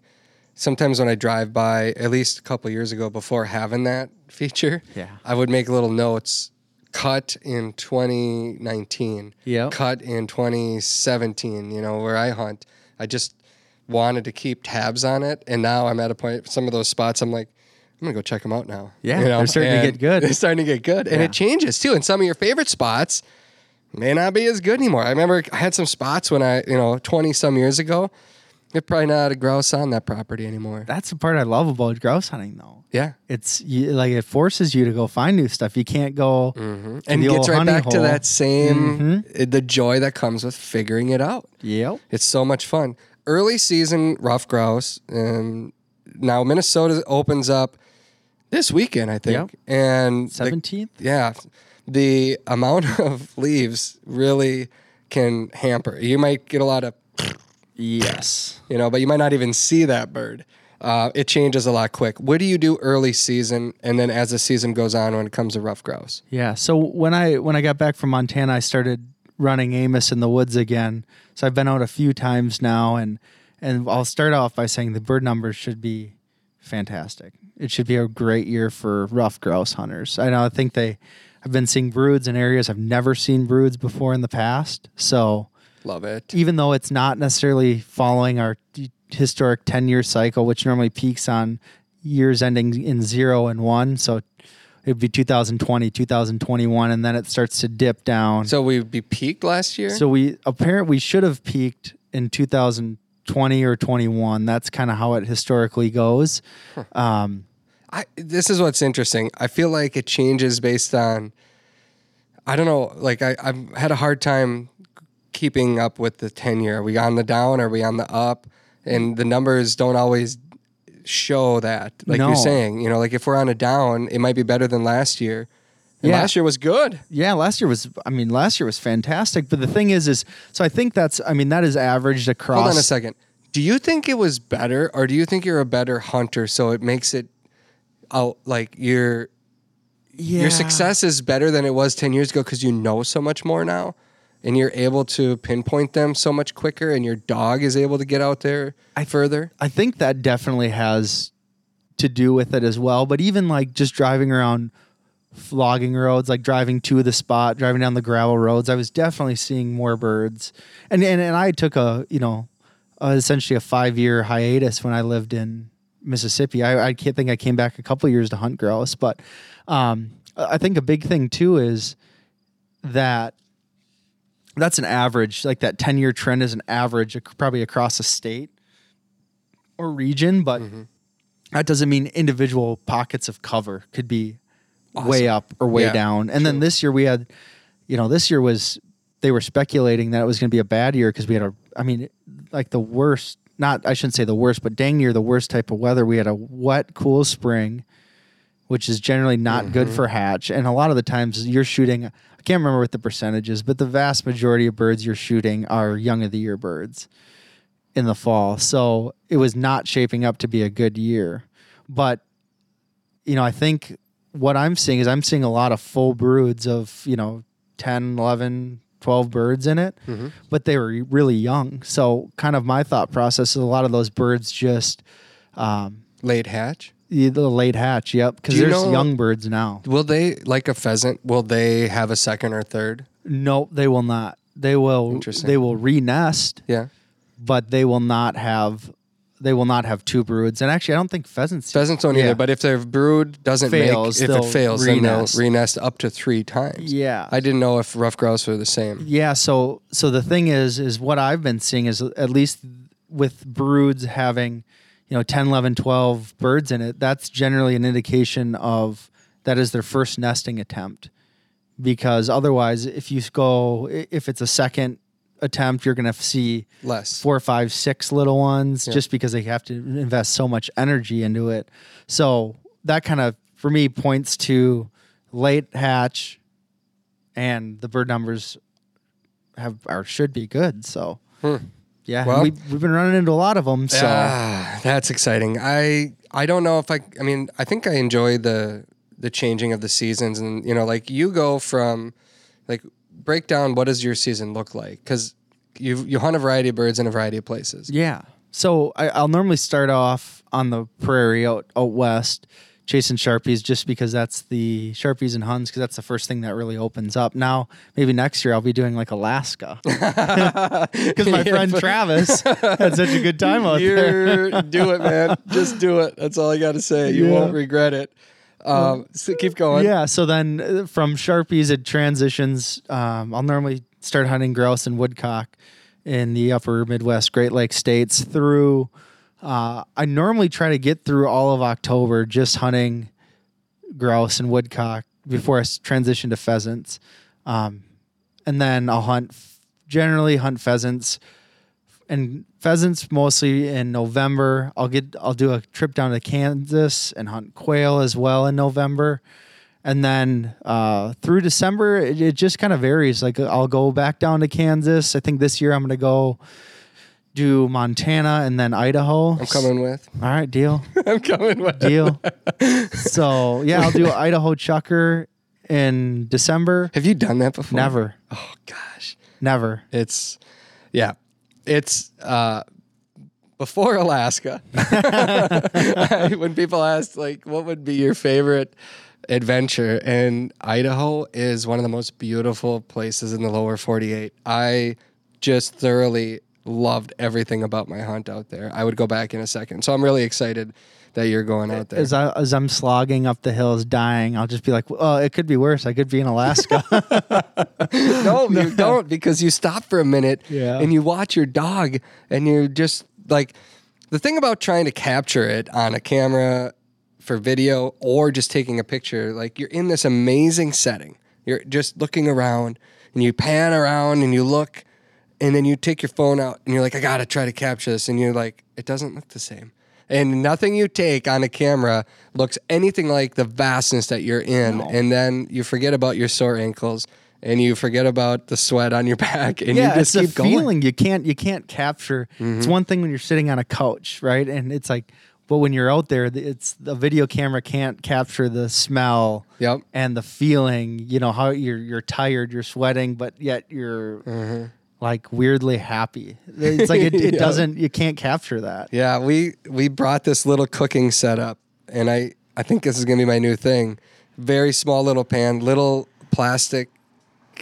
S1: sometimes when I drive by, at least a couple years ago, before having that feature,
S2: Yeah.
S1: I would make little notes. Cut in 2019.
S2: Yep.
S1: Cut in 2017. You know where I hunt. I just wanted to keep tabs on it, and now I'm at a point. Some of those spots, I'm like, I'm gonna go check them out now.
S2: Yeah,
S1: you know?
S2: they're starting to get good.
S1: They're starting to get good, and
S2: Yeah.
S1: it changes too. And some of your favorite spots may not be as good anymore. I remember I had some spots when I, you know, 20 some years ago. There's probably not a grouse on that property anymore.
S2: that's the part I love about grouse hunting, though.
S1: Yeah.
S2: It's you, like it forces you to go find new stuff. You can't go
S1: And gets right back to that same, uh, the joy that comes with figuring it out.
S2: Yep.
S1: It's so much fun. Early season ruffed grouse. and now Minnesota opens up this weekend, I think.
S2: Yep.
S1: And
S2: Seventeenth.
S1: yeah, the amount of leaves really can hamper. You might get a lot of,
S2: Yes.
S1: you know, but you might not even see that bird. Uh, it changes a lot quick. What do you do early season, and then as the season goes on, when it comes to ruffed grouse?
S2: Yeah. So when I when I got back from Montana, I started running Amos in the woods again. So I've been out a few times now, and and I'll start off by saying the bird numbers should be fantastic. It should be a great year for ruffed grouse hunters. I know. I think they. I've been seeing broods in areas I've never seen broods before in the past. So
S1: Love it.
S2: even though it's not necessarily following our historic 10 year cycle, which normally peaks on years ending in zero and one. So it'd be 2020, 2021, and then it starts to dip down. So,
S1: we be peaked last year.
S2: So we apparently we should have peaked in 2020 or 21. That's kind of how it historically goes. Um,
S1: I, this is what's interesting. I feel like it changes based on, I don't know, like I, I've had a hard time keeping up with the 10 year. Are we on the down? Are we on the up? And the numbers don't always show that. Like
S2: No.
S1: you're saying, you know, like if we're on a down, it might be better than last year. And
S2: Yeah.
S1: last year was good.
S2: Yeah, last year was. I mean, last year was fantastic. But the thing is, is so I think that's. I mean, that is averaged across.
S1: Hold on a second. Do you think it was better or do you think you're a better hunter so it makes it out like your
S2: Yeah.
S1: your success is better than it was 10 years ago because you know so much more now and you're able to pinpoint them so much quicker and your dog is able to get out there I, further
S2: I think that definitely has to do with it as well. But even like just driving around flogging roads, like driving to the spot, driving down the gravel roads, I was definitely seeing more birds. And and, and I took a you know uh, essentially a five year hiatus when I lived in Mississippi. I, I can't think I came back a couple years to hunt grouse, but um, I think a big thing too is that that's an average. Like that ten year trend is an average, probably across a state or region, but mm-hmm. that doesn't mean individual pockets of cover could be way up or way
S1: Yeah,
S2: down. And then this year we had, you know, this year was they were speculating that it was going to be a bad year because we had a, I mean, like the worst. Not, I shouldn't say the worst, but dang near the worst type of weather. We had a wet, cool spring, which is generally not good mm-hmm. for hatch. And a lot of the times you're shooting, I can't remember what the percentage is, but the vast majority of birds you're shooting are young of the year birds in the fall. So it was not shaping up to be a good year. But, you know, I think what I'm seeing is I'm seeing a lot of full broods of, you know, 10, 11, 12 birds in it, but they were really young. So kind of my thought process is a lot of those birds just, um,
S1: late hatch
S2: the late hatch, yep, because
S1: Do you
S2: there's
S1: know-
S2: young birds now.
S1: will they like a pheasant will they have a second or third
S2: No, they will not. They will.
S1: Interesting.
S2: They will re-nest,
S1: yeah
S2: but they will not have. They will not have two broods. And actually, I don't think pheasants.
S1: phaesants don't
S2: Yeah.
S1: either but if their brood doesn't
S2: Fails,
S1: make if
S2: they'll
S1: it fails
S2: re-nest.
S1: then they'll renest up to three times
S2: Yeah.
S1: i didn't know if ruffed grouse were the same
S2: Yeah. So so the thing is, is what I've been seeing is at least with broods having, you know, 10, 11, 12 birds in it, that's generally an indication of that is their first nesting attempt. Because otherwise, if you go, if it's a second attempt, you're going to see
S1: less
S2: four, five, six little ones
S1: Yeah.
S2: just because they have to invest so much energy into it. So that kind of, for me, points to late hatch and the bird numbers have or should be good. So
S1: Hmm.
S2: Yeah,
S1: Well-
S2: we, we've been running into a lot of them. So
S1: Ah, that's exciting. I I don't know if I I mean I think I enjoy the the changing of the seasons and you know like you go from like break down what does your season look like cuz you you hunt a variety of birds in a variety of places.
S2: yeah. So I, I'll normally start off on the prairie out, out west, chasing sharpies, just because that's the sharpies and huns, because that's the first thing that really opens up. Now, maybe next year I'll be doing like Alaska, because my friend Travis had such a good time out there.
S1: You're, do it, man. Just do it. That's all I got to say. You
S2: Yeah.
S1: won't regret it. Um, so keep going.
S2: Yeah. So then uh, from sharpies it transitions. Um, I'll normally start hunting grouse and woodcock in the upper Midwest Great Lakes states through. Uh, I normally try to get through all of October just hunting grouse and woodcock before I transition to pheasants, um, and then I'll hunt generally hunt pheasants and pheasants mostly in November. I'll get I'll do a trip down to Kansas and hunt quail as well in November. And then uh, through December, it, it just kind of varies. Like I'll go back down to Kansas. I think this year I'm going to go do Montana and then Idaho.
S1: I'm coming with.
S2: All right, deal,
S1: I'm coming with.
S2: deal. so yeah, I'll do Idaho Chukar in December.
S1: Have you done that before?
S2: Never,
S1: Oh gosh.
S2: never.
S1: It's yeah. It's uh before Alaska. when people ask like what would be your favorite adventure and Idaho is one of the most beautiful places in the lower 48. I just thoroughly loved everything about my hunt out there. I would go back in a second. So I'm really excited that you're going out there.
S2: As I as I'm slogging up the hills, dying, I'll just be like, "Oh, it could be worse. I could be in Alaska."
S1: no, you don't because you stop for a minute
S2: Yeah.
S1: and you watch your dog and you're just like the thing about trying to capture it on a camera for video or just taking a picture, like you're in this amazing setting. You're just looking around and you pan around and you look and then you take your phone out and you're like, I gotta try to capture this. And you're like, it doesn't look the same. And nothing you take on a camera looks anything like the vastness that you're in. And then you forget about your sore ankles and you forget about the sweat on your back and
S2: yeah,
S1: you just
S2: it's
S1: keep
S2: a
S1: going.
S2: feeling you can't you can't capture. It's mm-hmm. one thing when you're sitting on a couch, right? And it's like, but when you're out there, it's the video camera can't capture the smell
S1: Yep.
S2: and the feeling. You know how you're you're tired, you're sweating, but yet you're mm-hmm. Like weirdly happy. It's like it, it.
S1: Yeah.
S2: doesn't. You can't capture that.
S1: Yeah, we we brought this little cooking setup, and I I think this is gonna be my new thing. Very small little pan, little plastic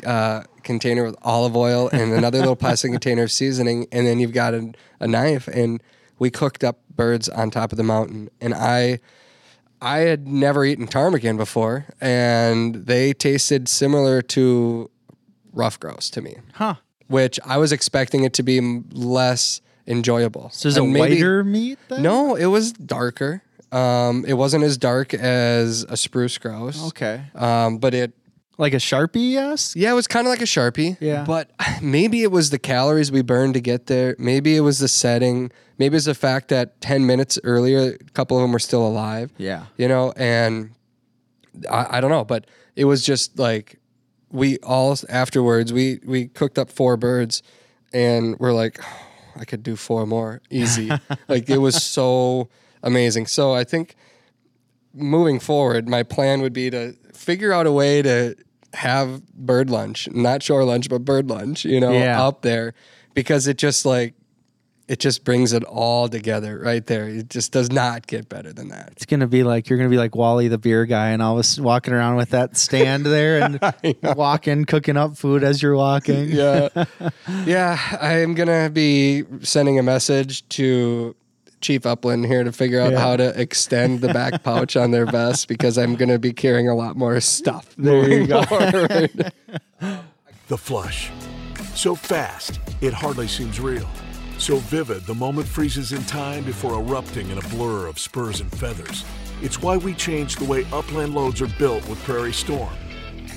S1: uh, container with olive oil, and another little plastic container of seasoning, and then you've got a, a knife. And we cooked up birds on top of the mountain, and I. I had never eaten ptarmigan before, and they tasted similar to ruffed grouse to me,
S2: Huh?
S1: Which I was expecting it to be less enjoyable.
S2: So is it
S1: And maybe-
S2: whiter meat? Then?
S1: no, it was darker. Um, it wasn't as dark as a spruce grouse.
S2: Okay.
S1: Um, but it,
S2: Like a sharpie, yes.
S1: yeah, it was kind of like a sharpie.
S2: Yeah.
S1: But maybe it was the calories we burned to get there. Maybe it was the setting. Maybe it's the fact that ten minutes earlier, a couple of them were still alive.
S2: Yeah.
S1: You know, and I, I don't know, but it was just like we all afterwards we we cooked up four birds, and we're like, I could do four more easy. like it was so amazing. So I think moving forward, my plan would be to figure out a way to have bird lunch, not shore lunch, but bird lunch. You know,
S2: Yeah.
S1: up there because it just like. It just brings it all together right there. It just does not get better than that.
S2: It's gonna be like you're gonna be like Wally the beer guy, and I was walking around with that stand there and walking, cooking up food as you're walking.
S1: yeah yeah i'm gonna be sending a message to chief upland here to figure out
S2: Yeah.
S1: how to extend the back pouch on their vest because i'm gonna be carrying a lot more stuff
S2: There you go.
S4: The flush. So fast, it hardly seems real. So vivid, the moment freezes in time before erupting in a blur of spurs and feathers. It's why we changed the way upland loads are built with Prairie Storm.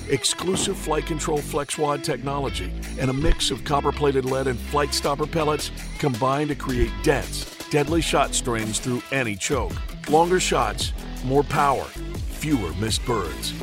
S4: Exclusive flight control FlexWad technology and a mix of copper plated lead and flight stopper pellets combine to create dense, deadly shot strings through any choke. Longer shots, more power, fewer missed birds.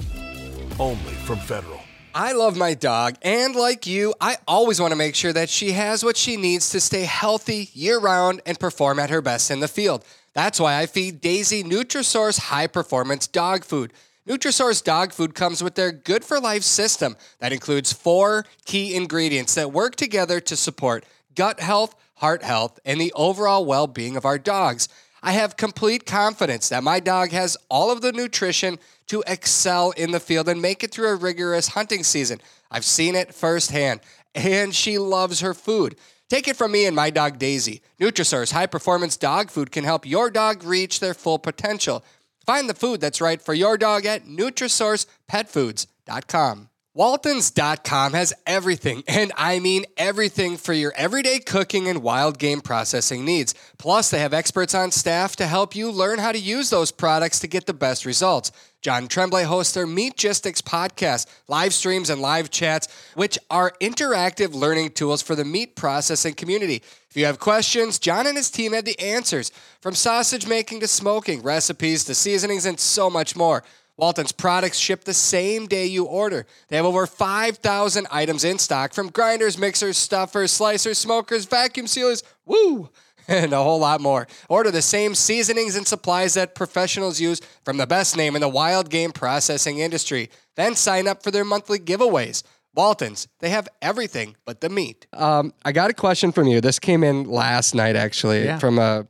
S4: Only from Federal.
S3: I love my dog, and like you, I always want to make sure that she has what she needs to stay healthy year round and perform at her best in the field. That's why I feed Daisy Nutrisource high performance dog food. Nutrisource dog food comes with their Good for Life system that includes four key ingredients that work together to support gut health, heart health, and the overall well being of our dogs. I have complete confidence that my dog has all of the nutrition to excel in the field and make it through a rigorous hunting season. I've seen it firsthand, and she loves her food. Take it from me and my dog Daisy. Nutrisource high performance dog food can help your dog reach their full potential. Find the food that's right for your dog at NutrisourcePetFoods.com. Waltons.com has everything, and I mean everything for your everyday cooking and wild game processing needs. Plus, they have experts on staff to help you learn how to use those products to get the best results. John Tremblay hosts their Meat Meatgistics podcast, live streams, and live chats, which are interactive learning tools for the meat processing community. If you have questions, John and his team have the answers from sausage making to smoking, recipes to seasonings, and so much more. Walton's products ship the same day you order. They have over 5,000 items in stock from grinders, mixers, stuffers, slicers, smokers, vacuum sealers, woo, and a whole lot more. Order the same seasonings and supplies that professionals use from the best name in the wild game processing industry. Then sign up for their monthly giveaways. Waltons, they have everything but the meat.
S1: Um, I got a question from you. This came in last night, actually,
S2: Yeah.
S1: from a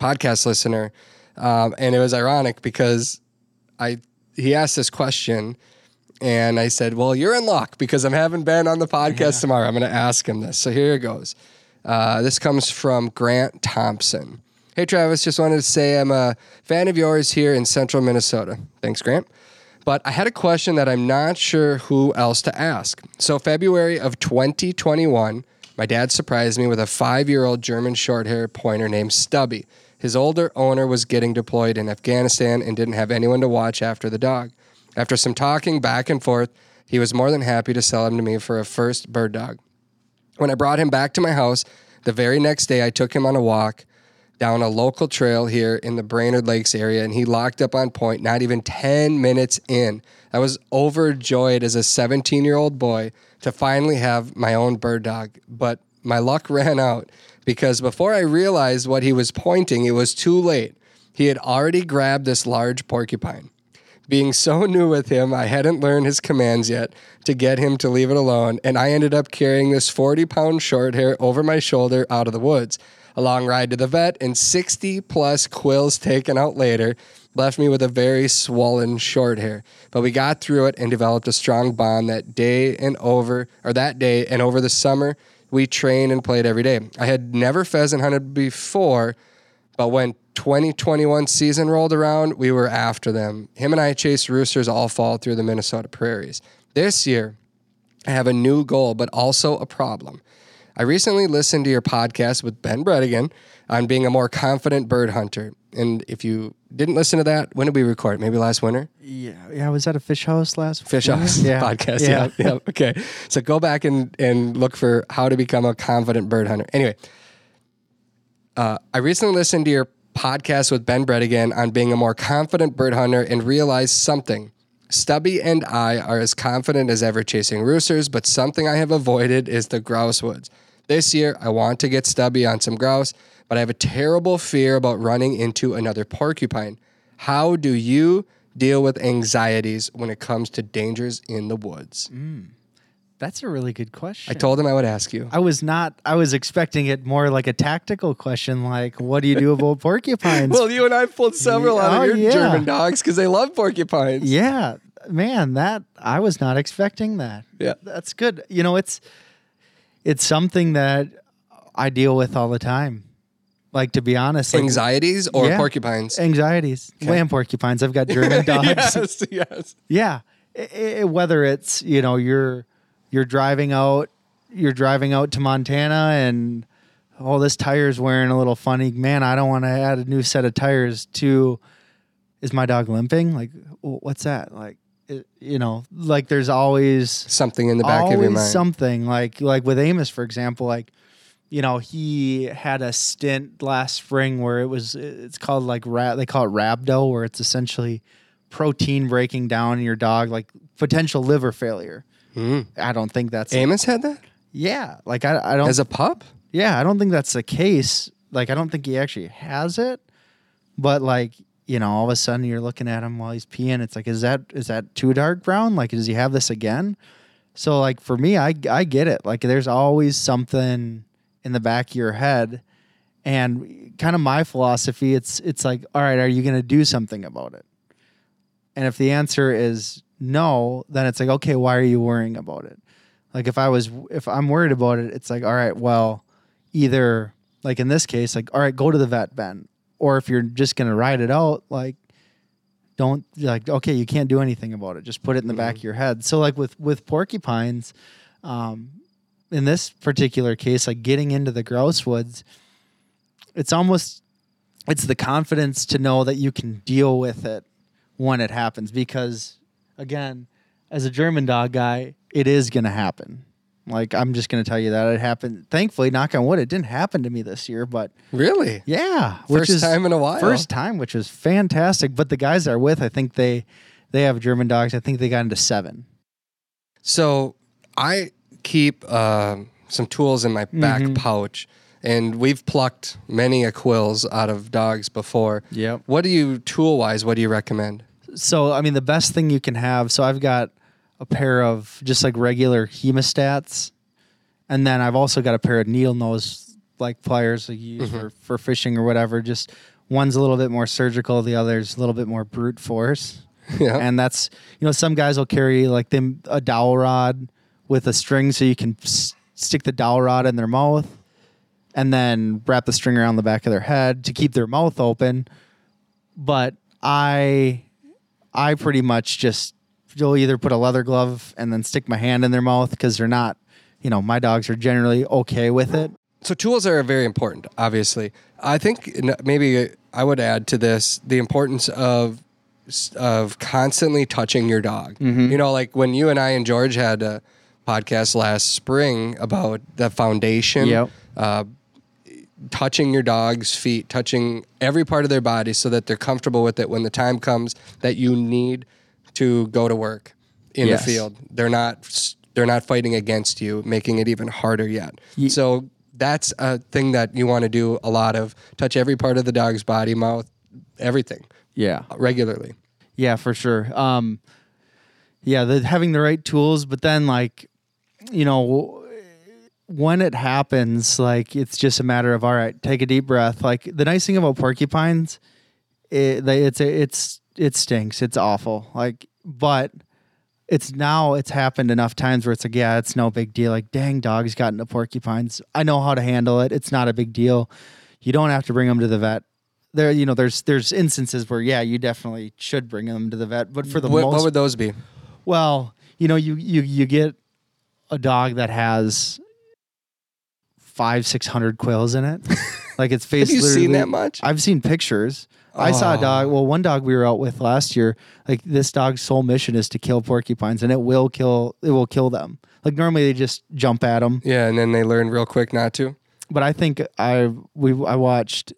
S1: podcast listener, um, and it was ironic because I he asked this question, and I said, "Well, you're in luck because I'm having Ben on the podcast tomorrow. I'm going to ask him this." So here it goes. Uh, this comes from Grant Thompson. Hey, Travis, just wanted to say I'm a fan of yours here in central Minnesota. Thanks, Grant. But I had a question that I'm not sure who else to ask. So, February of 2021, my dad surprised me with a five year old German short hair pointer named Stubby. His older owner was getting deployed in Afghanistan and didn't have anyone to watch after the dog. After some talking back and forth, he was more than happy to sell him to me for a first bird dog. When I brought him back to my house, the very next day I took him on a walk down a local trail here in the Brainerd Lakes area, and he locked up on point not even 10 minutes in. I was overjoyed as a 17 year old boy to finally have my own bird dog, but my luck ran out because before I realized what he was pointing, it was too late. He had already grabbed this large porcupine. Being so new with him, I hadn't learned his commands yet to get him to leave it alone, and I ended up carrying this 40 pound short hair over my shoulder out of the woods. A long ride to the vet and 60 plus quills taken out later left me with a very swollen short hair. But we got through it and developed a strong bond that day and over, or that day and over the summer. We trained and played every day. I had never pheasant hunted before, but when 2021 season rolled around, we were after them. Him and I chased roosters all fall through the Minnesota prairies. This year, I have a new goal, but also a problem. I recently listened to your podcast with Ben Brettingen on being a more confident bird hunter. And if you didn't listen to that, when did we record? Maybe last winter?
S2: Yeah, yeah. Was that a fish house last
S1: Fish
S2: winter?
S1: House
S2: Yeah.
S1: podcast.
S2: Yeah.
S1: Yeah. yeah. Okay. So go back and, and look for how to become a confident bird hunter. Anyway, uh, I recently listened to your podcast with Ben Brettingen on being a more confident bird hunter and realized something. Stubby and I are as confident as ever chasing roosters, but something I have avoided is the grouse woods. This year, I want to get Stubby on some grouse, but I have a terrible fear about running into another porcupine. How do you deal with anxieties when it comes to dangers in the woods? Mm.
S2: That's a really good question.
S1: I told him I would ask you.
S2: I was not. I was expecting it more like a tactical question, like what do you do about porcupines?
S1: Well, you and I pulled several out
S2: Oh,
S1: of your
S2: yeah.
S1: German dogs because they love porcupines.
S2: yeah, man, that I was not expecting that.
S1: Yeah.
S2: that's good. You know, it's it's something that I deal with all the time. Like to be honest, like
S1: Anxieties or
S2: Yeah.
S1: porcupines?
S2: anxieties, land porcupines. I've got German dogs.
S1: yes, yes.
S2: Yeah, I- I- whether it's you know you're you're driving out you're driving out to Montana and oh this tire's wearing a little funny. Man, I don't want to add a new set of tires to. Is my dog limping? Like, what's that? Like, it, you know, like there's always
S1: Something in the back of your mind.
S2: something like like with Amos for example like you know he had a stint last spring where it was it's called like ra- they call it rhabdo where it's essentially protein breaking down in your dog like potential liver failure
S1: Mm.
S2: I don't think that's
S1: Amos had that
S2: yeah like I, I don't
S1: as a pup.
S2: yeah I don't think that's the case like I don't think he actually has it but like you know all of a sudden you're looking at him while he's peeing. It's like is that is that too dark brown? Like does he have this again? So like for me I I get it. Like there's always something in the back of your head. And kind of my philosophy it's it's like all right are you going to do something about it? And if the answer is no then it's like okay why are you worrying about it? Like if I was if I'm worried about it it's like all right well either like in this case like all right go to the vet ben or if you're just going to ride it out like don't like okay you can't do anything about it. Just put it in the back of your head. So like with with porcupines um in this particular case like getting into the grouse woods it's almost it's the confidence to know that you can deal with it when it happens because again as a german dog guy it is going to happen like i'm just going to tell you that it happened thankfully knock on wood it didn't happen to me this year but
S1: Really?
S2: yeah, which
S1: First
S2: is
S1: time in a while.
S2: First time, which is fantastic. But the guys are with, I think they they have German dogs. I think they got into seven.
S1: So I keep uh, some tools in my back
S2: Mm-hmm.
S1: pouch, and we've plucked many a quills out of dogs before.
S2: Yeah.
S1: What do you tool wise? What do you recommend?
S2: So I mean, the best thing you can have. So I've got a pair of just like regular hemostats, and then I've also got a pair of needle nose like pliers that you use mm-hmm. for, for fishing or whatever. Just one's a little bit more surgical, the other's a little bit more brute force.
S1: Yeah.
S2: and that's you know some guys will carry like them a dowel rod with a string so you can s- stick the dowel rod in their mouth and then wrap the string around the back of their head to keep their mouth open but i i pretty much just you'll either put a leather glove and then stick my hand in their mouth because they're not you know my dogs are generally okay with it
S1: So tools are very important, obviously. I think maybe I would add to this the importance of of constantly touching your dog.
S2: Mm-hmm.
S1: You know, like when you and I and George had a podcast last spring about the foundation.
S2: Yep.
S1: Uh, touching your dog's feet, touching every part of their body so that they're comfortable with it when the time comes that you need to go to work in
S2: Yes.
S1: the field. They're not they're not fighting against you, making it even harder yet.
S2: Ye-
S1: so that's a thing that you want to do a lot of. Touch every part of the dog's body, mouth, everything
S2: yeah
S1: regularly.
S2: Yeah, for sure. Um, yeah, the having the right tools, but then like, you know, when it happens, like it's just a matter of all right, take a deep breath. Like the nice thing about porcupines, it, it's it's it stinks. It's awful. Like, but it's now it's happened enough times where it's like, yeah, it's no big deal. Like, dang, dogs gotten into porcupines. I know how to handle it. It's not a big deal. You don't have to bring them to the vet. There, you know, there's there's instances where yeah, you definitely should bring them to the vet. But for the
S1: What,
S2: most,
S1: what would those be?
S2: well, you know, you you you get a dog that has five six hundred quills in it. like it's face.
S1: Have you seen that much?
S2: I've seen pictures. I saw a
S1: Oh.
S2: dog. Well, one dog we were out with last year. Like this dog's sole mission is to kill porcupines, and it will kill. It will kill them. Like normally they just jump at them,
S1: Yeah, and then they learn real quick not to.
S2: but I think I we I watched.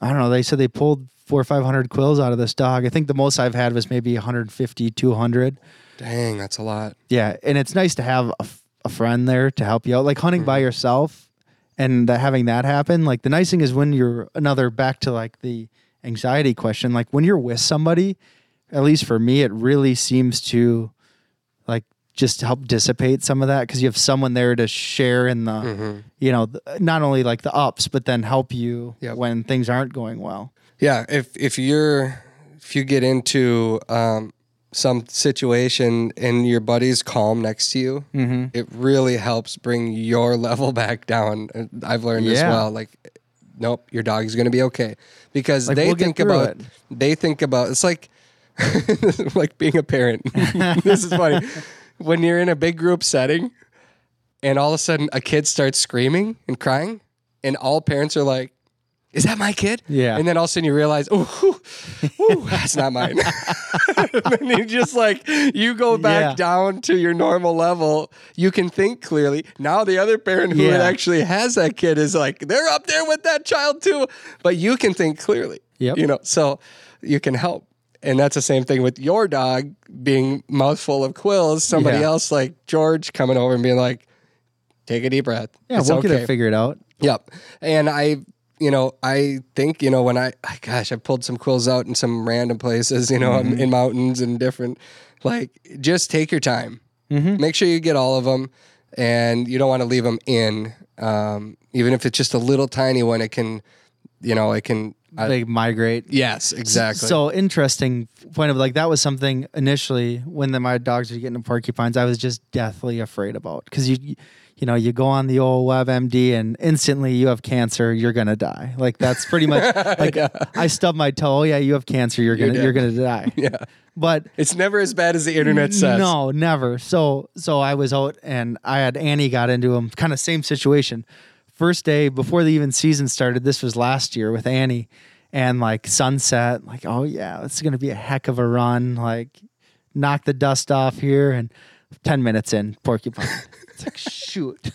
S2: I don't know. They said they pulled four or five hundred quills out of this dog. I think the most I've had was maybe 150, 200.
S1: Dang, that's a lot.
S2: Yeah, and it's nice to have a, f- a friend there to help you out. Like hunting by mm-hmm. yourself and having that happen. Like the nice thing is when you're another back to like the anxiety question. Like when you're with somebody, at least for me, it really seems to like just help dissipate some of that because you have someone there to share in the, you know, not only like the ups, but then help you
S1: Yep.
S2: when things aren't going well.
S1: Yeah, if if you're if you get into um, some situation and your buddy's calm next to you,
S2: Mm-hmm.
S1: it really helps bring your level back down. I've learned as well. Like, nope, your dog's gonna be okay because
S2: Like,
S1: they
S2: we'll
S1: think about
S2: it.
S1: they think about it's like like being a parent. this is funny when you're in a big group setting and all of a sudden a kid starts screaming and crying, and all parents are like. Is that my kid?
S2: Yeah.
S1: And then all of a sudden you realize, oh, that's not mine. and then you just like you go back
S2: Yeah.
S1: down to your normal level. You can think clearly. Now the other parent who
S2: Yeah.
S1: actually has that kid is like they're up there with that child too. But you can think clearly.
S2: Yep.
S1: You know, so you can help. And that's the same thing with your dog being mouthful of quills. Somebody
S2: Yeah.
S1: else like George coming over and being like, "Take a deep breath.
S2: Yeah,
S1: It's
S2: we'll get
S1: okay."
S2: it figured out.
S1: Yep. And I, you know, I think, you know, when I, gosh, I pulled some quills out in some random places, you know,
S2: Mm-hmm.
S1: in mountains and different, like, just take your time.
S2: Mm-hmm.
S1: Make sure you get all of them and you don't want to leave them in. Um, even if it's just a little tiny one, it can, you know, it can
S2: they migrate.
S1: Yes, exactly.
S2: So interesting point of like that was something initially when the, my dogs were getting to porcupines, I was just deathly afraid about because you, you know, you go on the old WebMD and instantly you have cancer, you're gonna die. Like that's pretty much like I stubbed my toe. Oh, yeah, you have cancer, you're gonna
S1: You're
S2: you're, gonna die.
S1: yeah,
S2: But
S1: it's never as bad as the internet says.
S2: no, never. So so I was out and I had Annie got into him. Kind of same situation. First day before the even season started. This was last year with Annie, and like sunset. Like oh yeah, is gonna be a heck of a run. Like knock the dust off here and ten minutes in porcupine. It's like shoot.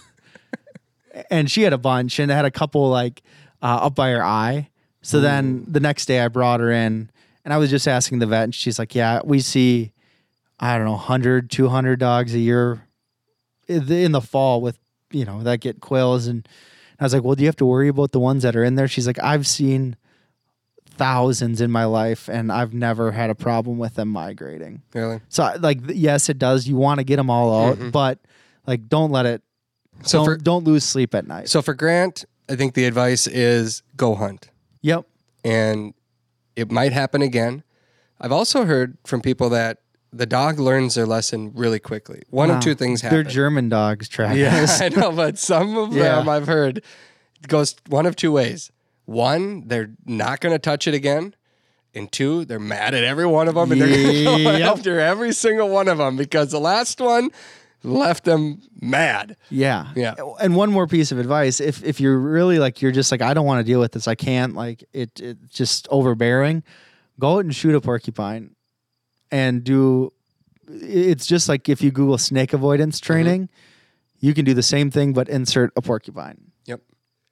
S2: and she had a bunch and I had a couple like uh, up by her eye. So then the next day I brought her in and I was just asking the vet and she's like, yeah, we see, I don't know, 100, 200 dogs a year in the in the fall with, you know, that get quills. And I was like, well, do you have to worry about the ones that are in there? She's like, I've seen thousands in my life and I've never had a problem with them migrating.
S1: Really?
S2: So like, yes, it does. You want to get them all out, but like, don't let it,
S1: So
S2: don't,
S1: for
S2: don't lose sleep at night.
S1: so for Grant, I think the advice is go hunt.
S2: yep.
S1: and it might happen again. I've also heard from people that the dog learns their lesson really quickly. One
S2: Wow.
S1: of two things happen. They're.
S2: German dogs, Travis.
S1: yeah, I know, but some of
S2: Yeah.
S1: them I've heard goes one of two ways. One, they're not going to touch it again. And two, they're mad at every one of them and they're going to go after every single one of them because the last one left them mad.
S2: Yeah.
S1: Yeah.
S2: And one more piece of advice. If if you're really like you're just like, I don't want to deal with this, I can't, like it it's just overbearing, go out and shoot a porcupine and do it's just like if you Google snake avoidance mm-hmm. training, you can do the same thing but insert a porcupine.
S1: Yep.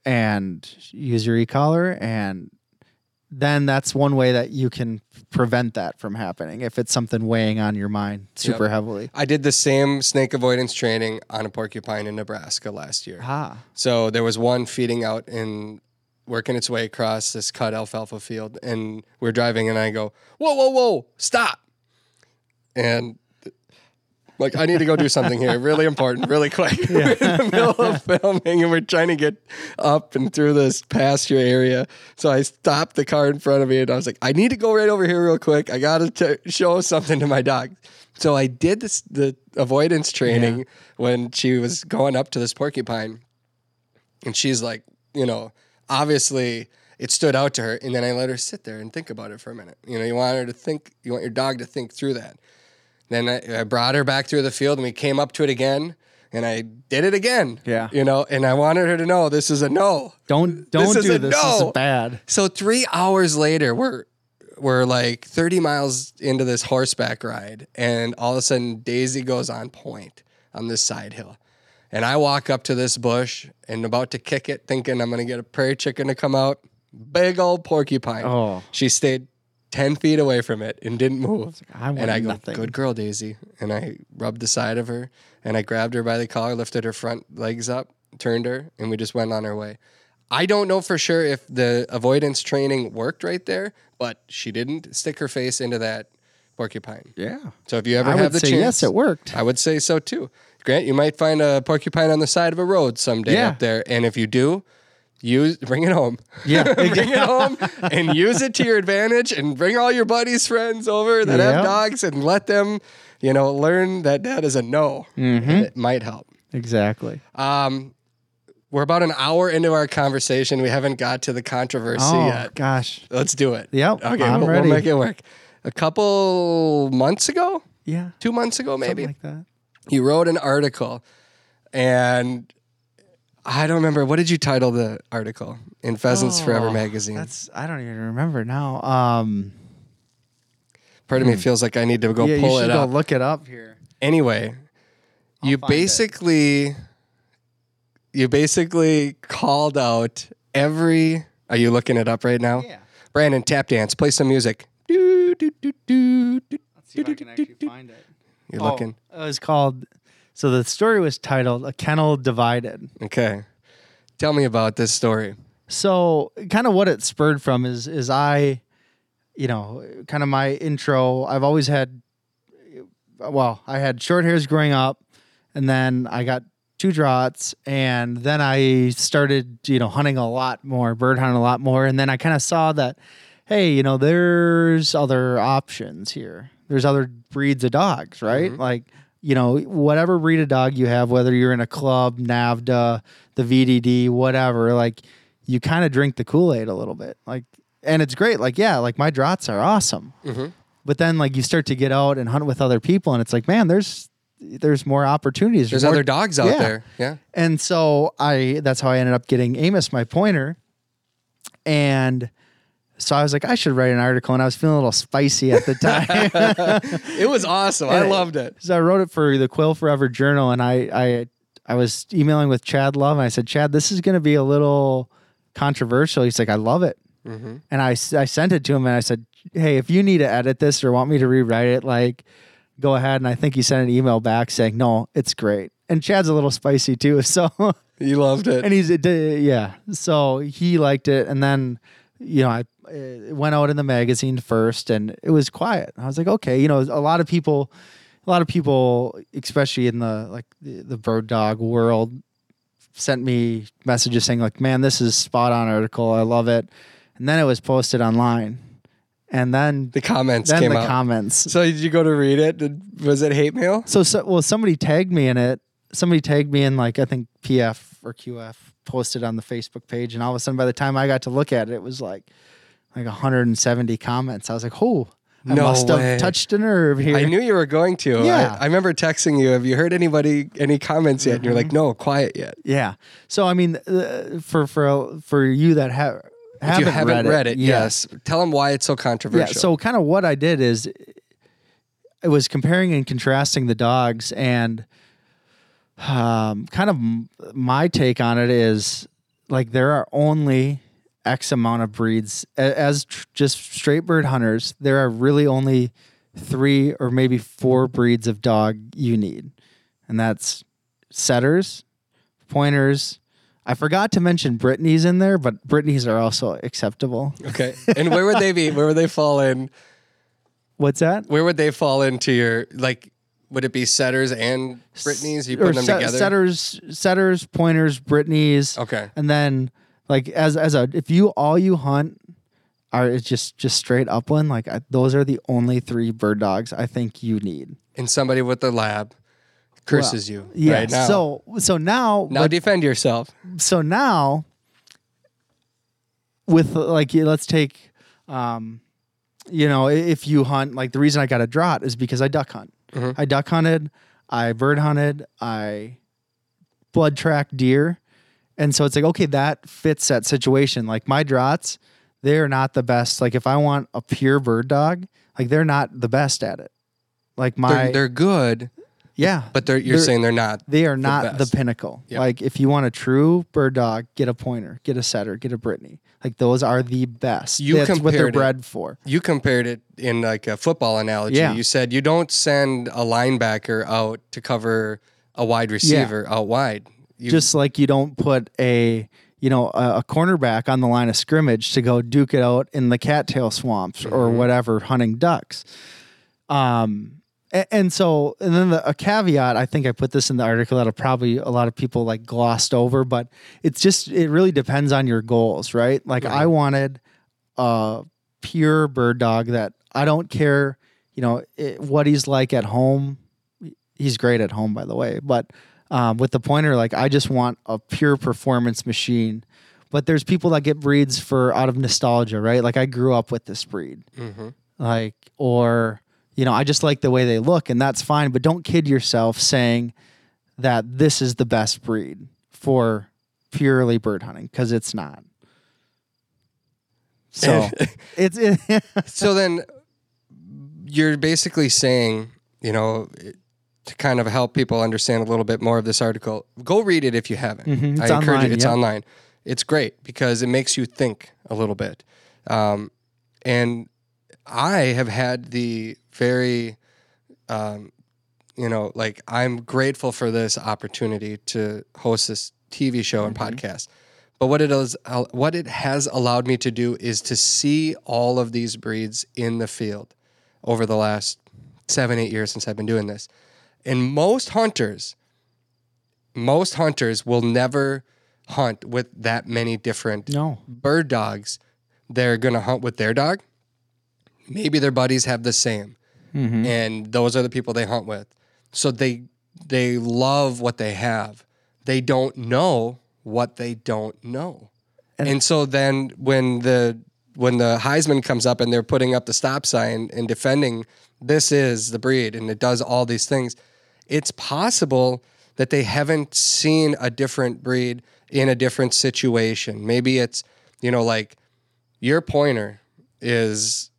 S2: And use your e-collar and then that's one way that you can prevent that from happening if it's something weighing on your mind super
S1: Yep.
S2: heavily.
S1: I did the same snake avoidance training on a porcupine in Nebraska last year.
S2: Ah.
S1: So there was one feeding out and working its way across this cut alfalfa field, and we're driving, and I go, "Whoa, whoa, whoa, stop!" And like, I need to go do something here, really important, really quick. we're in the middle of filming, and we're trying to get up and through this pasture area. So I stopped the car in front of me, and I was like, "I need to go right over here, real quick. I got to show something to my dog." So I did this the avoidance training when she was going up to this porcupine and she's like, you know, obviously it stood out to her. And then I let her sit there and think about it for a minute. You know, you want her to think, you want your dog to think through that. Then I, I brought her back through the field and we came up to it again and I did it again.
S2: Yeah.
S1: You know, and I wanted her to know this is a no.
S2: Don't don't
S1: is
S2: do this. This is bad.
S1: So three hours later, we're we're like 30 miles into this horseback ride, and all of a sudden Daisy goes on point on this side hill. And I walk up to this bush and about to kick it, thinking I'm gonna get a prairie chicken to come out. Big old porcupine.
S2: Oh.
S1: She stayed 10 feet away from it and didn't move.
S2: I want
S1: and I go,
S2: nothing.
S1: Good girl, Daisy. And I rubbed the side of her and I grabbed her by the collar, lifted her front legs up, turned her, and we just went on our way. I don't know for sure if the avoidance training worked right there, but she didn't stick her face into that porcupine.
S2: Yeah.
S1: So if you ever
S2: I
S1: have
S2: would
S1: the
S2: say
S1: chance,
S2: yes, it worked.
S1: I would say so too. Grant, you might find a porcupine on the side of a road someday
S2: Yeah.
S1: up there, and if you do, use bring it home.
S2: Yeah.
S1: bring it home and use it to your advantage, and bring all your buddies, friends over that
S2: Yep.
S1: have dogs, and let them, you know, learn that that is a no.
S2: Mm-hmm.
S1: It might help.
S2: Exactly.
S1: Um, we're about an hour into our conversation. We haven't got to the controversy
S2: Oh
S1: yet.
S2: gosh.
S1: Let's do it.
S2: Yep,
S1: Okay,
S2: I'm
S1: we'll,
S2: ready.
S1: we'll make it work. A couple months ago,
S2: Yeah.
S1: two months ago, maybe
S2: Something like that.
S1: you wrote an article and I don't remember what did you title the article in Pheasants Forever
S2: Oh,
S1: magazine.
S2: That's I don't even remember now. Um
S1: Part of me feels like I need to go
S2: yeah, you
S1: pull
S2: should
S1: it
S2: go
S1: up.
S2: look it up here.
S1: Anyway, you
S2: find it.
S1: basically you basically called out every Are you looking it up right now?
S2: Yeah.
S1: Brandon, tap dance, play some music. Do, do, do, do, do.
S2: Let's see if I can actually find it.
S1: You're looking.
S2: Oh, it was called so the story was titled A Kennel Divided.
S1: Okay. Tell me about this story.
S2: So kind of what it spurred from is is I, you know, kind of my intro. I've always had, well, I had short hairs growing up, and then I got two Drahts, and then I started, you know, hunting a lot more, bird hunting a lot more, and then I kind of saw that, hey, you know, there's other options here. There's other breeds of dogs, right? Mm-hmm. Like, you know, whatever breed of dog you have, whether you're in a club, NAVHDA, the VDD, whatever, like, you kind of drink the Kool Aid a little bit, like, and it's great. Like, yeah, like my Drahts are awesome, mm-hmm. but then like you start to get out and hunt with other people, and it's like, man, there's there's more opportunities.
S1: There's
S2: more-
S1: other dogs out
S2: Yeah.
S1: there. Yeah.
S2: and so I that's how I ended up getting Amos, my pointer. And so I was like, I should write an article, and I was feeling a little spicy at the time.
S1: It was awesome. I loved it.
S2: so I wrote it for the Quail Forever Journal, and I I I was emailing with Chad Love, and I said, Chad, this is going to be a little controversial. He's like, I love it, mm-hmm. and I I sent it to him, and I said, Hey, if you need to edit this or want me to rewrite it, like, go ahead. And I think he sent an email back saying, No, it's great. And Chad's a little spicy too, so.
S1: he loved it.
S2: and he's yeah so he liked it and then you know i it went out in the magazine first and it was quiet i was like okay you know a lot of people a lot of people especially in the like the, the bird dog world sent me messages saying like man this is spot on article i love it and then it was posted online and then
S1: the comments
S2: then
S1: came
S2: the
S1: out.
S2: comments
S1: so did you go to read it? Did, was it hate mail?
S2: so, so well, somebody tagged me in it. Somebody tagged me in like I think PF or QF posted on the Facebook page, and all of a sudden, by the time I got to look at it, it was like like 170 comments. I was like, "Oh, I
S1: No
S2: must
S1: way.
S2: have touched a nerve here."
S1: I knew you were going to.
S2: Yeah.
S1: I, I remember texting you. Have you heard anybody any comments yet? And you're
S2: Mm-hmm.
S1: like, no, quiet yet.
S2: yeah. So I mean, uh, for for for you that have, haven't,
S1: you haven't read, it,
S2: yeah.
S1: yes. Tell them why it's so controversial. Yeah.
S2: So kind of what I did is it was comparing and contrasting the dogs and um, kind of m- my take on it is like there are only X amount of breeds A- as tr- just straight bird hunters. There are really only three or maybe four breeds of dog you need, and that's setters, pointers. I forgot to mention Brittany's in there, but Brittany's are also acceptable.
S1: okay. And where would they be? Where would they fall in?
S2: What's that?
S1: Where would they fall into your like? Would it be setters and Brittany's? You put them
S2: set-
S1: together.
S2: setters, setters, pointers, Brittany's.
S1: Okay.
S2: and then like as as a if you all you hunt are it's just just straight upland, like I, those are the only three bird dogs I think you need.
S1: And somebody with the lab curses you
S2: Yeah.
S1: right now.
S2: So so now
S1: now defend yourself.
S2: so now with like let's take um you know if you hunt like the reason i got a Draht is because i duck hunt Mm-hmm. i duck hunted i bird hunted i blood tracked deer. And so it's like okay that fits that situation. Like my Drahts they're not the best. Like if i want a pure bird dog like they're not the best at it. Like my
S1: They're, they're good,
S2: yeah
S1: but they're, you're
S2: They're-
S1: saying they're not.
S2: they are not the,
S1: best.
S2: pinnacle.
S1: Yep.
S2: Like if you want a true bird dog, get a pointer, get a setter, get a Brittany. Like those are the best.
S1: You
S2: That's what they're
S1: compared it-
S2: bred for.
S1: You compared it in like a football analogy.
S2: Yeah.
S1: You said you don't send a linebacker out to cover a wide receiver out wide. You,
S2: Just like you don't put a you know a, a cornerback on the line of scrimmage to go duke it out in the cattail swamps or
S1: Mm-hmm.
S2: whatever hunting ducks. Um, and, so and then the, a caveat. I think I put this in the article that'll probably a lot of people like glossed over, but it's just it really depends on your goals, right? Like I wanted a pure bird dog that I don't care, you know, it, what he's like at home. He's great at home, by the way, but um, with the pointer, like I just want a pure performance machine. But there's people that get breeds for out of nostalgia, right? Like I grew up with this breed, like or you know I just like the way they look, and that's fine. But don't kid yourself saying that this is the best breed for purely bird hunting because it's not. So it's it,
S1: so then you're basically saying, you know, to kind of help people understand a little bit more of this article, go read it if you haven't.
S2: Mhm. It's
S1: I encourage
S2: online,
S1: you. It's online. It's great because it makes you think a little bit. Um, and I have had the very, um, you know, like I'm grateful for this opportunity to host this TV show and
S2: Mm-hmm.
S1: podcast. But what it is, uh, what it has allowed me to do is to see all of these breeds in the field over the last seven, eight years since I've been doing this. And most hunters most hunters will never hunt with that many different
S2: No.
S1: bird dogs. They're going to hunt with their dog. Maybe their buddies have the same. Mm-hmm. And those are the people they hunt with. So they they love what they have. They don't know what they don't know. And, so then when the when the Heisman comes up and they're putting up the stop sign and defending this is the breed and it does all these things, it's possible that they haven't seen a different breed in a different situation. Maybe it's, you know, like your pointer is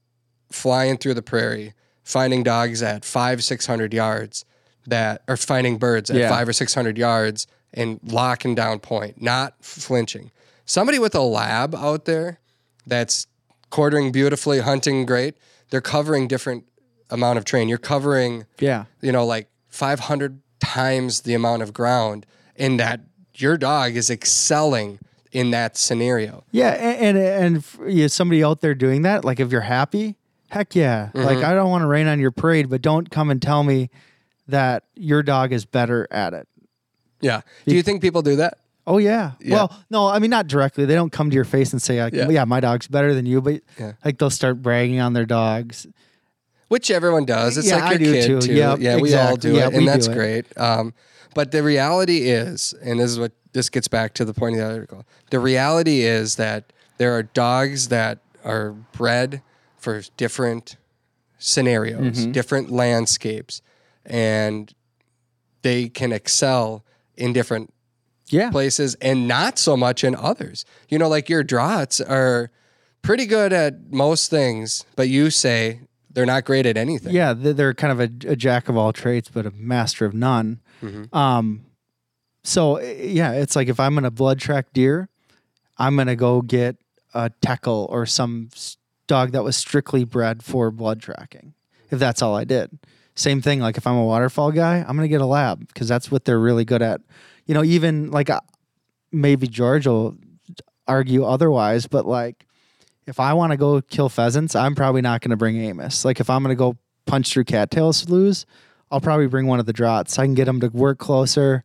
S1: flying through the prairie, finding dogs at five, six hundred yards that are finding birds at
S2: Yeah.
S1: five or six hundred yards and locking down point, not flinching. Somebody with a lab out there that's quartering beautifully, hunting great, they're covering different amount of terrain. You're covering
S2: Yeah.
S1: you know, like 500 times the amount of ground, in that your dog is excelling in that scenario.
S2: Yeah, and and, and somebody out there doing that, like if you're happy, heck yeah.
S1: Mm-hmm.
S2: Like I don't want to rain on your parade, but don't come and tell me that your dog is better at it.
S1: Yeah. Do you think people do that?
S2: Oh yeah.
S1: Yeah.
S2: Well, no, I mean not directly. They don't come to your face and say like,
S1: Yeah.
S2: yeah, my dog's better than you, but
S1: Yeah.
S2: like they'll start bragging on their dogs.
S1: Which everyone does. It's like
S2: I
S1: your
S2: do
S1: kid
S2: too.
S1: too.
S2: Yeah,
S1: yeah, we all do
S2: Yeah,
S1: it, and that's great. Um, but the reality is, and this is what this gets back to the point of the article. The reality is that there are dogs that are bred for different scenarios,
S2: Mm-hmm.
S1: different landscapes, and they can excel in different
S2: Yeah.
S1: places and not so much in others. You know, like your Drahts are pretty good at most things, but you say they're not great at anything.
S2: Yeah, they're, kind of a, a jack of all trades, but a master of none.
S1: Mm-hmm.
S2: Um, so eh, yeah, it's like if I'm gonna blood track deer, I'm gonna go get a teckel or some dog that was strictly bred for blood tracking. If that's all I did, same thing. Like if I'm a waterfowl guy, I'm gonna get a lab because that's what they're really good at. You know, even like uh, maybe George will argue otherwise, but like if I want to go kill pheasants, I'm probably not going to bring Amos. Like if I'm going to go punch through cattail sloughs, I'll probably bring one of the Drahts. I can get them to work closer.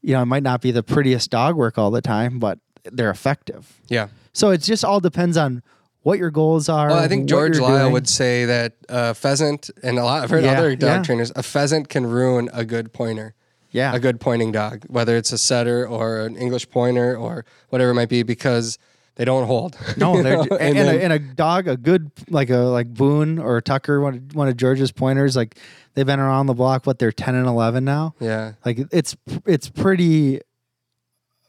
S2: You know, it might not be the prettiest dog work all the time, but they're effective.
S1: Yeah.
S2: So it just all depends on what your goals are.
S1: Well, I think George Lyle
S2: doing.
S1: would say that a pheasant, and a lot, I've heard
S2: Yeah,
S1: other dog
S2: yeah.
S1: trainers, a pheasant can ruin a good pointer,
S2: Yeah.
S1: a good pointing dog, whether it's a setter or an English pointer or whatever it might be, because they don't hold.
S2: No, they're, and,
S1: And
S2: and,
S1: then-
S2: a, and a dog, a good like a like Boone or Tucker, one of, one of George's pointers, like they've been around the block. What they're ten and eleven now.
S1: yeah.
S2: Like it's it's pretty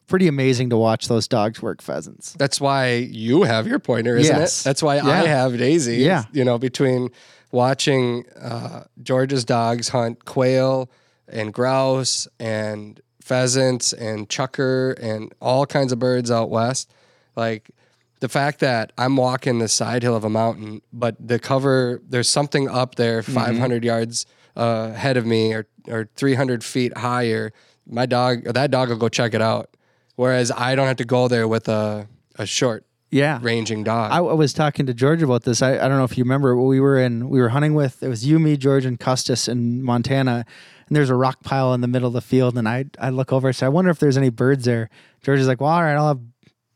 S2: pretty amazing to watch those dogs work pheasants.
S1: That's why you have your pointer, isn't
S2: Yes.
S1: it? That's why
S2: Yeah.
S1: I have Daisy.
S2: Yeah.
S1: You know, between watching uh, George's dogs hunt quail and grouse and pheasants and chukar and all kinds of birds out west, like the fact that I'm walking the side hill of a mountain, but the cover, there's something up there
S2: Mm-hmm.
S1: 500 yards uh, ahead of me or, or 300 feet higher, my dog, or that dog will go check it out. Whereas I don't have to go there with a, a short
S2: Yeah.
S1: ranging dog.
S2: I, I was talking to George about this. I, I don't know if you remember. We were in we were hunting with it was you, me, George, and Custis in Montana, and there's a rock pile in the middle of the field. And I I look over and say, I wonder if there's any birds there. George is like, Well, all right, I'll have.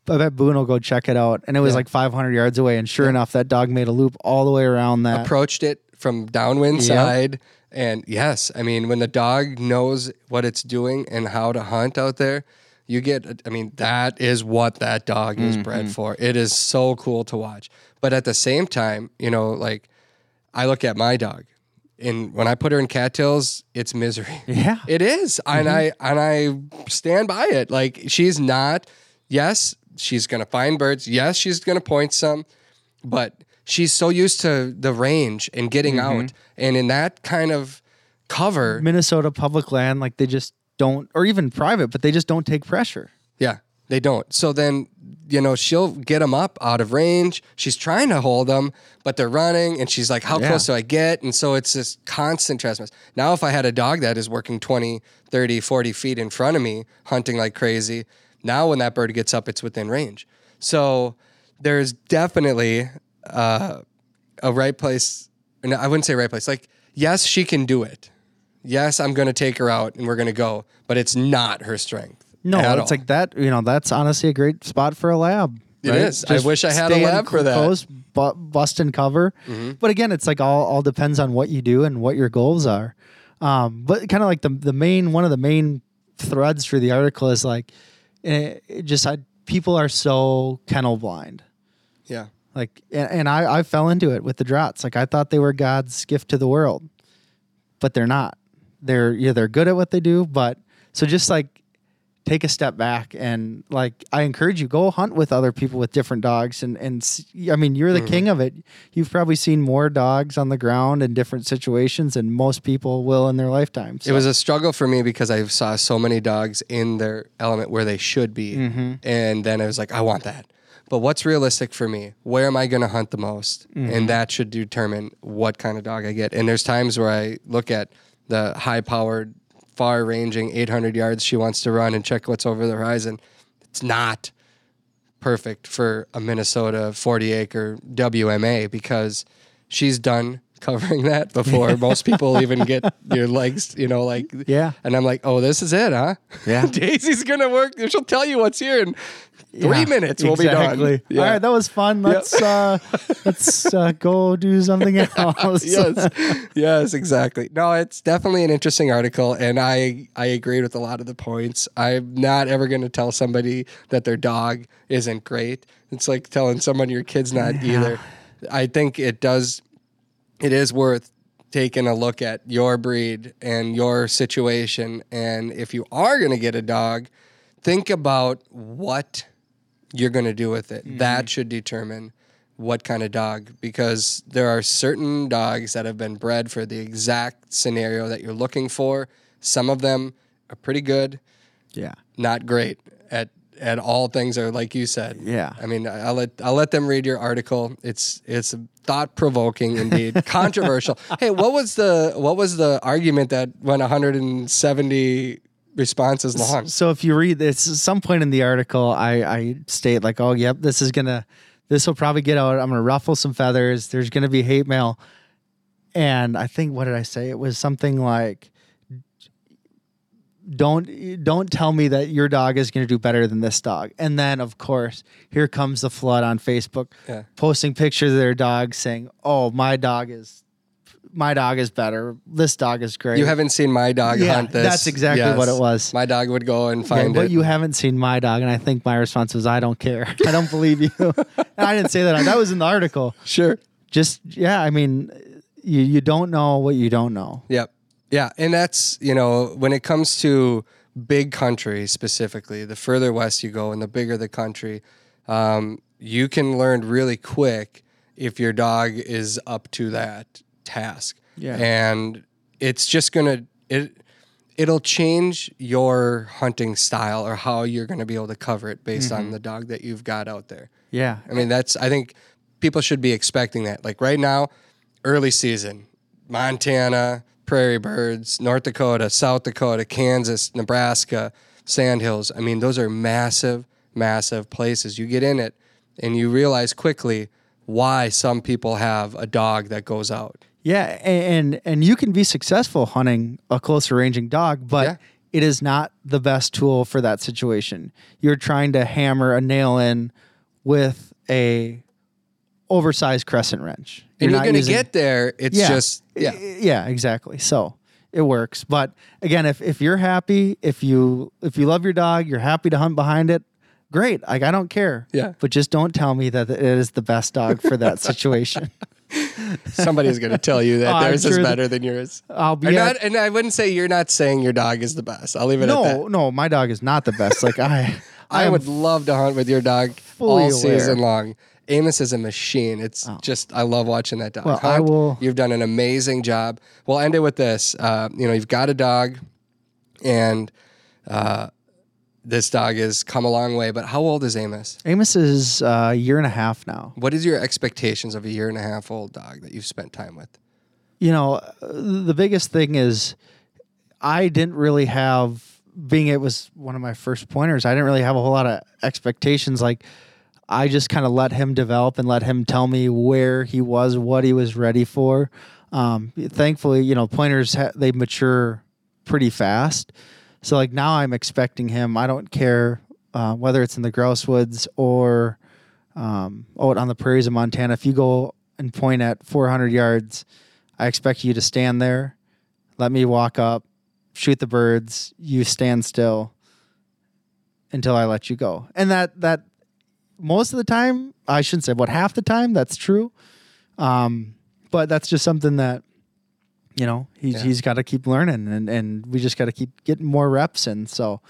S2: I bet Boone will go check it out. And it was
S1: Yeah.
S2: like 500 yards away. And sure enough, that dog made a loop all the way around that.
S1: approached it from downwind
S2: Yep.
S1: side. And yes, I mean, when the dog knows what it's doing and how to hunt out there, you get, I mean, that is what that dog is
S2: Mm-hmm.
S1: bred for. It is so cool to watch. But at the same time, you know, like I look at my dog and when I put her in cattails, it's misery.
S2: yeah.
S1: It is, and I and I stand by it. Like she's not. Yes, she's gonna find birds. Yes, she's gonna point some, but she's so used to the range and getting out, and in that kind of cover,
S2: Minnesota public land, like they just don't, or even private, but they just don't take pressure.
S1: yeah, they don't. So then, you know, she'll get them up out of range. She's trying to hold them, but they're running, and she's like, "How
S2: Yeah.
S1: close do I get?" And so it's this constant trespass. Now, if I had a dog that is working 20, 30, 40 feet in front of me, hunting like crazy, now when that bird gets up, it's within range. So there's definitely uh, a right place. I wouldn't say right place. Like, yes, she can do it. Yes, I'm going to take her out and we're going to go, but it's not her strength.
S2: No, it's
S1: all.
S2: like that. You know, that's honestly a great spot for a lab.
S1: It
S2: right?
S1: is. I wish I had a lab for that.
S2: Close, bu- bust and cover.
S1: Mm-hmm.
S2: But again, it's like all all depends on what you do and what your goals are. Um, but kind of like the the main one of the main threads for the article is like, it, it just I, people are so kennel blind.
S1: yeah.
S2: Like, and, and I, I fell into it with the Drahts. Like, I thought they were God's gift to the world, but they're not. They're yeah, they're good at what they do, but so just like take a step back and like I encourage you go hunt with other people with different dogs and and s- I mean you're the king of it. You've probably seen more dogs on the ground in different situations than most people will in their lifetime.
S1: It was a struggle for me because I saw so many dogs in their element where they should be.
S2: Mm-hmm.
S1: And then I was like, I want that. But what's realistic for me? Where am I going to hunt the most?
S2: Mm-hmm.
S1: And that should determine what kind of dog I get. And there's times where I look at the high powered, far ranging 800 yards she wants to run and check what's over the horizon. It's not perfect for a Minnesota 40 acre WMA because she's done covering that before most people even get your legs, you know, like
S2: Yeah.
S1: And I'm like, oh, this is it, huh?
S2: Yeah.
S1: Daisy's gonna work. She'll tell you what's here in three
S2: Yeah,
S1: minutes. We'll
S2: exactly.
S1: be done. Yeah.
S2: All right, that was fun. Let's uh let's uh, go do something else.
S1: yes, yes, exactly. No, it's definitely an interesting article, and I I agreed with a lot of the points. I'm not ever going to tell somebody that their dog isn't great. It's like telling someone your kid's not either. I think it does. It is worth taking a look at your breed and your situation, and if you are going to get a dog, think about what you're going to do with it. That mm-hmm. should determine what kind of dog because there are certain dogs that have been bred for the exact scenario that you're looking for. Some of them are pretty good,
S2: Yeah.
S1: not great at at all things are like you said.
S2: Yeah.
S1: I mean, I'll let I'll let them read your article. It's it's thought provoking indeed, controversial. Hey, what was the what was the argument that went 170 responses long?
S2: So if you read this, at some point in the article, I, I state like, oh, yep, this is gonna, this will probably get out. I'm gonna ruffle some feathers. There's gonna be hate mail, and I think what did I say? It was something like, don't don't tell me that your dog is gonna do better than this dog. And then of course, here comes the flood on Facebook,
S1: Yeah.
S2: posting pictures of their dog saying, oh, my dog is. My dog is better. This dog is great.
S1: You haven't seen my dog
S2: Yeah,
S1: hunt this.
S2: that's exactly what it was.
S1: My dog would go and
S2: Yeah,
S1: find
S2: but
S1: it.
S2: you haven't seen my dog, and I think my response was, "I don't care. I don't believe you." and I didn't say that. That was in the article.
S1: sure.
S2: Just yeah, I mean, you you don't know what you don't know.
S1: Yep. Yeah. And that's, you know, when it comes to big countries specifically, the further west you go and the bigger the country, um, you can learn really quick if your dog is up to that task.
S2: Yeah.
S1: And it's just going to, it, it'll change your hunting style or how you're going to be able to cover it based on the dog that you've got out there.
S2: Yeah,
S1: I mean, that's, I think people should be expecting that. Like right now, early season, Montana, prairie birds, North Dakota, South Dakota, Kansas, Nebraska, Sandhills. I mean, those are massive, massive places. You get in it and you realize quickly why some people have a dog that goes out.
S2: yeah, and and you can be successful hunting a closer ranging dog, but.
S1: Yeah.
S2: It is not the best tool for that situation. You're trying to hammer a nail in with a oversized crescent wrench.
S1: And you're,
S2: not
S1: going to get there. It's
S2: yeah.
S1: just, yeah.
S2: Yeah, exactly. So it works. But again, if if you're happy, if you if you love your dog, you're happy to hunt behind it. Great. Like I don't care.
S1: Yeah.
S2: But just don't tell me that it is the best dog for that situation.
S1: Somebody's going to tell you that
S2: Oh,
S1: theirs is
S2: sure that-
S1: better than yours.
S2: I'll be
S1: not, and I wouldn't say you're not saying your dog is the best. I'll leave it at that.
S2: no, no, my dog is not the best. Like I,
S1: I
S2: am
S1: would love to hunt with your dog all
S2: aware.
S1: Season long. Amos is a machine. It's just I love watching that dog.
S2: Well, I will-
S1: You've done an amazing job. We'll end it with this. Uh, you know, you've got a dog, and uh, this dog has come a long way. But how old is Amos?
S2: Amos is uh, a year and a half now.
S1: What is your expectations of a year and a half old dog that you've spent time with?
S2: you know, the biggest thing is I didn't really have being it was one of my first pointers. I didn't really have a whole lot of expectations. Like I just kind of let him develop and let him tell me where he was, what he was ready for. Um, thankfully, you know, pointers ha- they mature pretty fast. So like now I'm expecting him. I don't care uh, whether it's in the grouse woods or um, out on the prairies of Montana. If you go and point at 400 yards, I expect you to stand there, let me walk up, shoot the birds. You stand still until I let you go. And that that most of the time, I shouldn't say, but half the time, that's true. Um, but that's just something that you know he's
S1: Yeah.
S2: he's got to keep learning, and and we just got to keep getting more reps in. So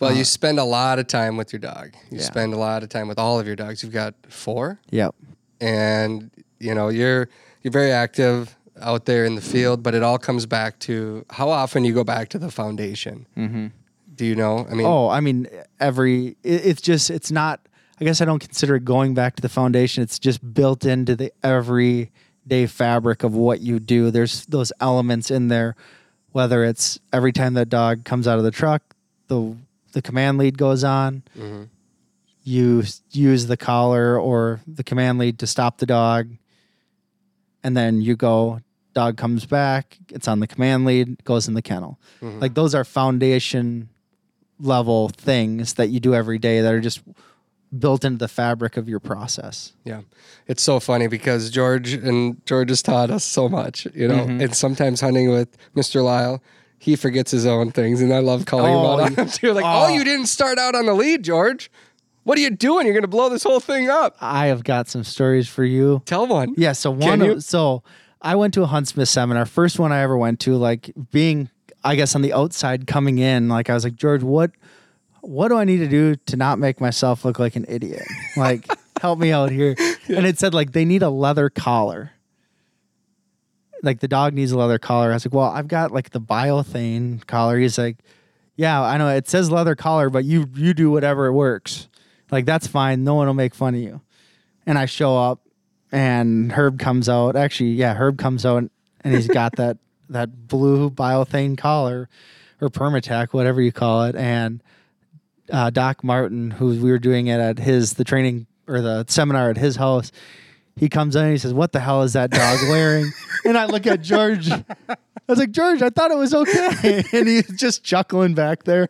S1: Well, you spend a lot of time with your dog. You
S2: Yeah.
S1: spend a lot of time with all of your dogs. You've got four,
S2: yep,
S1: and you know you're you're very active out there in the field. But it all comes back to how often you go back to the foundation. Mm-hmm. Do you know? I mean,
S2: Oh, I mean, every it, it's just it's not. I guess I don't consider it going back to the foundation. It's just built into the everyday fabric of what you do. There's those elements in there, whether it's every time that dog comes out of the truck, the the command lead goes on. Mm-hmm. You use the collar or the command lead to stop the dog, and then you go. Dog comes back. It's on the command lead. Goes in the kennel. Mm-hmm. Like those are foundation level things that you do every day that are just built into the fabric of your process.
S1: Yeah. It's so funny because George and George has taught us so much, you know,
S2: Mm-hmm.
S1: and sometimes hunting with Mr. Lyle, he forgets his own things. And I love calling
S2: Oh,
S1: him out on him too. Like, oh.
S2: oh.
S1: you didn't start out on the lead, George. What are you doing? You're going to blow this whole thing up.
S2: I have got some stories for you.
S1: Tell one.
S2: Yeah, so one of, so I went to a Huntsmith seminar, first one I ever went to, like being I guess on the outside coming in, like I was like, George, what what do I need to do to not make myself look like an idiot? Like help me out here. And it said like they need a leather collar. Like the dog needs a leather collar. I was like, well, I've got like the biothane collar. He's like, yeah, I know it says leather collar, but you you do whatever it works. Like that's fine. No one will make fun of you. And I show up, and Herb comes out. Actually, yeah, Herb comes out, and he's got that that blue biothane collar or permatac, whatever you call it. And uh, Doc Martin, who we were doing it at his the training or the seminar at his house, he comes in and he says, "What the hell is that dog wearing?" and I look at George. I was like, "George, I thought it was okay," and he's just chuckling back there.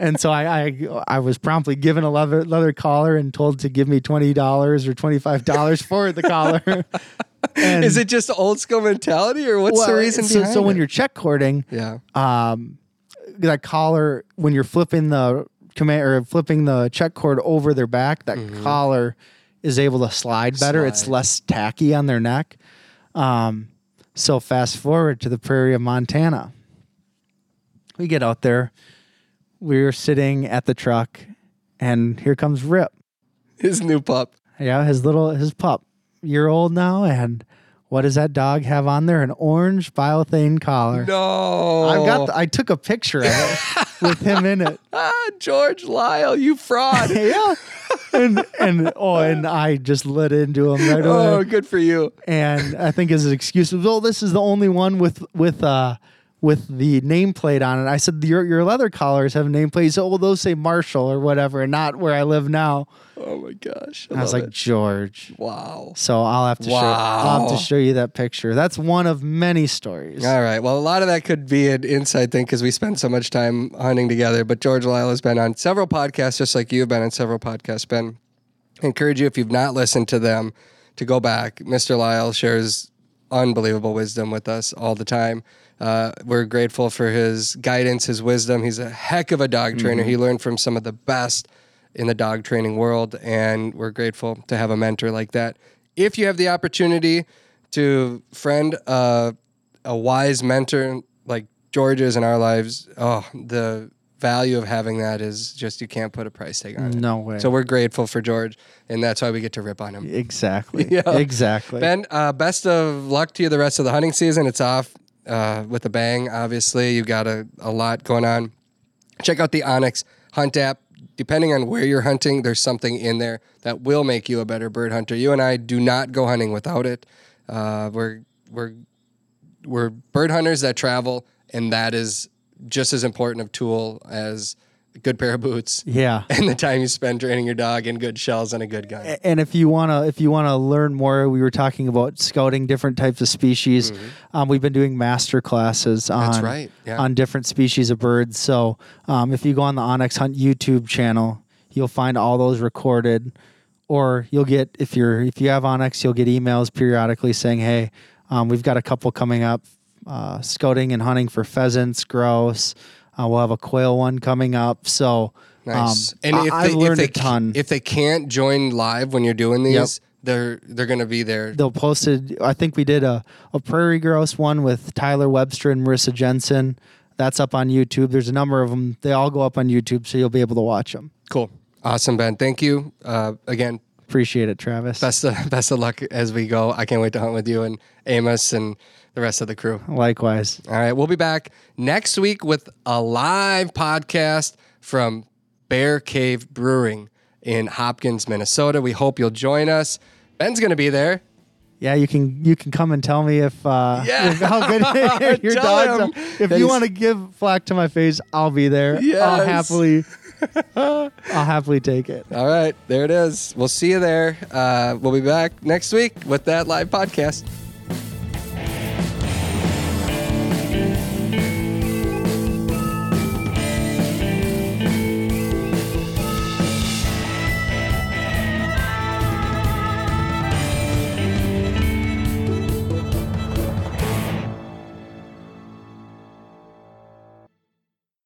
S2: And so I, I I was promptly given a leather leather collar and told to give me twenty dollars or twenty five dollars for the collar. And-
S1: Is it just old school mentality or what's the reason
S2: So, so when you're check cording,
S1: Yeah.
S2: um, that collar when you're flipping the command or flipping the check cord over their back, that collar is able to slide better. It's less tacky on their neck. Um, so fast forward to the prairie of Montana. We get out there. We're sitting at the truck, and here comes Rip.
S1: His new pup.
S2: Yeah, his little his pup, year old now, and what does that dog have on there? An orange biothane collar.
S1: No.
S2: I've got. The, I took a picture of it with him in it.
S1: ah, George Lyle, you fraud.
S2: yeah, and and oh, and I just lit into him right away.
S1: oh, good for you.
S2: And I think his excuse was, "Oh, this is the only one with with uh with the nameplate on it." I said, "Your your leather collars have nameplates. He said, "Oh, well, those say Marshall or whatever, and not where I live now."
S1: Oh my gosh. I,
S2: I was like,
S1: it.
S2: "George."
S1: wow.
S2: So I'll have to show. I'll have to show you that picture. That's one of many stories.
S1: All right. Well, a lot of that could be an inside thing because we spend so much time hunting together. But George Lyle has been on several podcasts, just like you've been on several podcasts. Ben, I encourage you if you've not listened to them to go back. Mr. Lyle shares unbelievable wisdom with us all the time. Uh, we're grateful for his guidance, his wisdom. He's a heck of a dog trainer. He learned from some of the best in the dog training world, and we're grateful to have a mentor like that. If you have the opportunity to friend uh, a wise mentor like George is in our lives, oh, the value of having that is just you can't put a price tag on it.
S2: No way.
S1: So we're grateful for George, and that's why we get to rip on him.
S2: exactly.
S1: Yeah.
S2: Exactly.
S1: Ben, uh, best of luck to you the rest of the hunting season. It's off uh, with a bang, obviously. You've got a, a lot going on. Check out the OnX Hunt app. Depending on where you're hunting, there's something in there that will make you a better bird hunter. You and I do not go hunting without it. Uh, we're we're we're bird hunters that travel, and that is just as important of tool as a good pair of boots,
S2: Yeah.
S1: and the time you spend training your dog and good shells and a good gun.
S2: and if you wanna if you wanna learn more, we were talking about scouting different types of species. Um, we've been doing master classes on
S1: Mm-hmm. Right, yeah.
S2: on different species of birds. So um, if you go on the OnX Hunt YouTube channel, you'll find all those recorded, or you'll get if you're if you have OnX, you'll get emails periodically saying, "Hey, um, we've got a couple coming up, uh, scouting and hunting for pheasants, grouse. Uh, we'll have a quail one coming up." So.
S1: Nice.
S2: Um,
S1: and
S2: I-
S1: if
S2: I've
S1: they,
S2: learned
S1: if they,
S2: a ton.
S1: If they can't join live when you're doing these, they're they're going to be there.
S2: they'll post it. I think we did a, a prairie grouse one with Tyler Webster and Marissa Jensen. That's up on YouTube. There's a number of them. They all go up on YouTube, so you'll be able to watch them.
S1: Cool. Awesome, Ben. Thank you. Uh, again,
S2: Appreciate it, Travis.
S1: best of, best of luck as we go. I can't wait to hunt with you and Amos and the rest of the crew.
S2: Likewise.
S1: All right, we'll be back next week with a live podcast from Bear Cave Brewing in Hopkins, Minnesota. We hope you'll join us. Ben's going to be there.
S2: Yeah, you can you can come and tell me if uh
S1: Yeah.
S2: if how good your dogs are. If you want to give flack to my face, I'll be there. I'll happily I'll happily take it.
S1: All right, there it is. We'll see you there. Uh, we'll be back next week with that live podcast.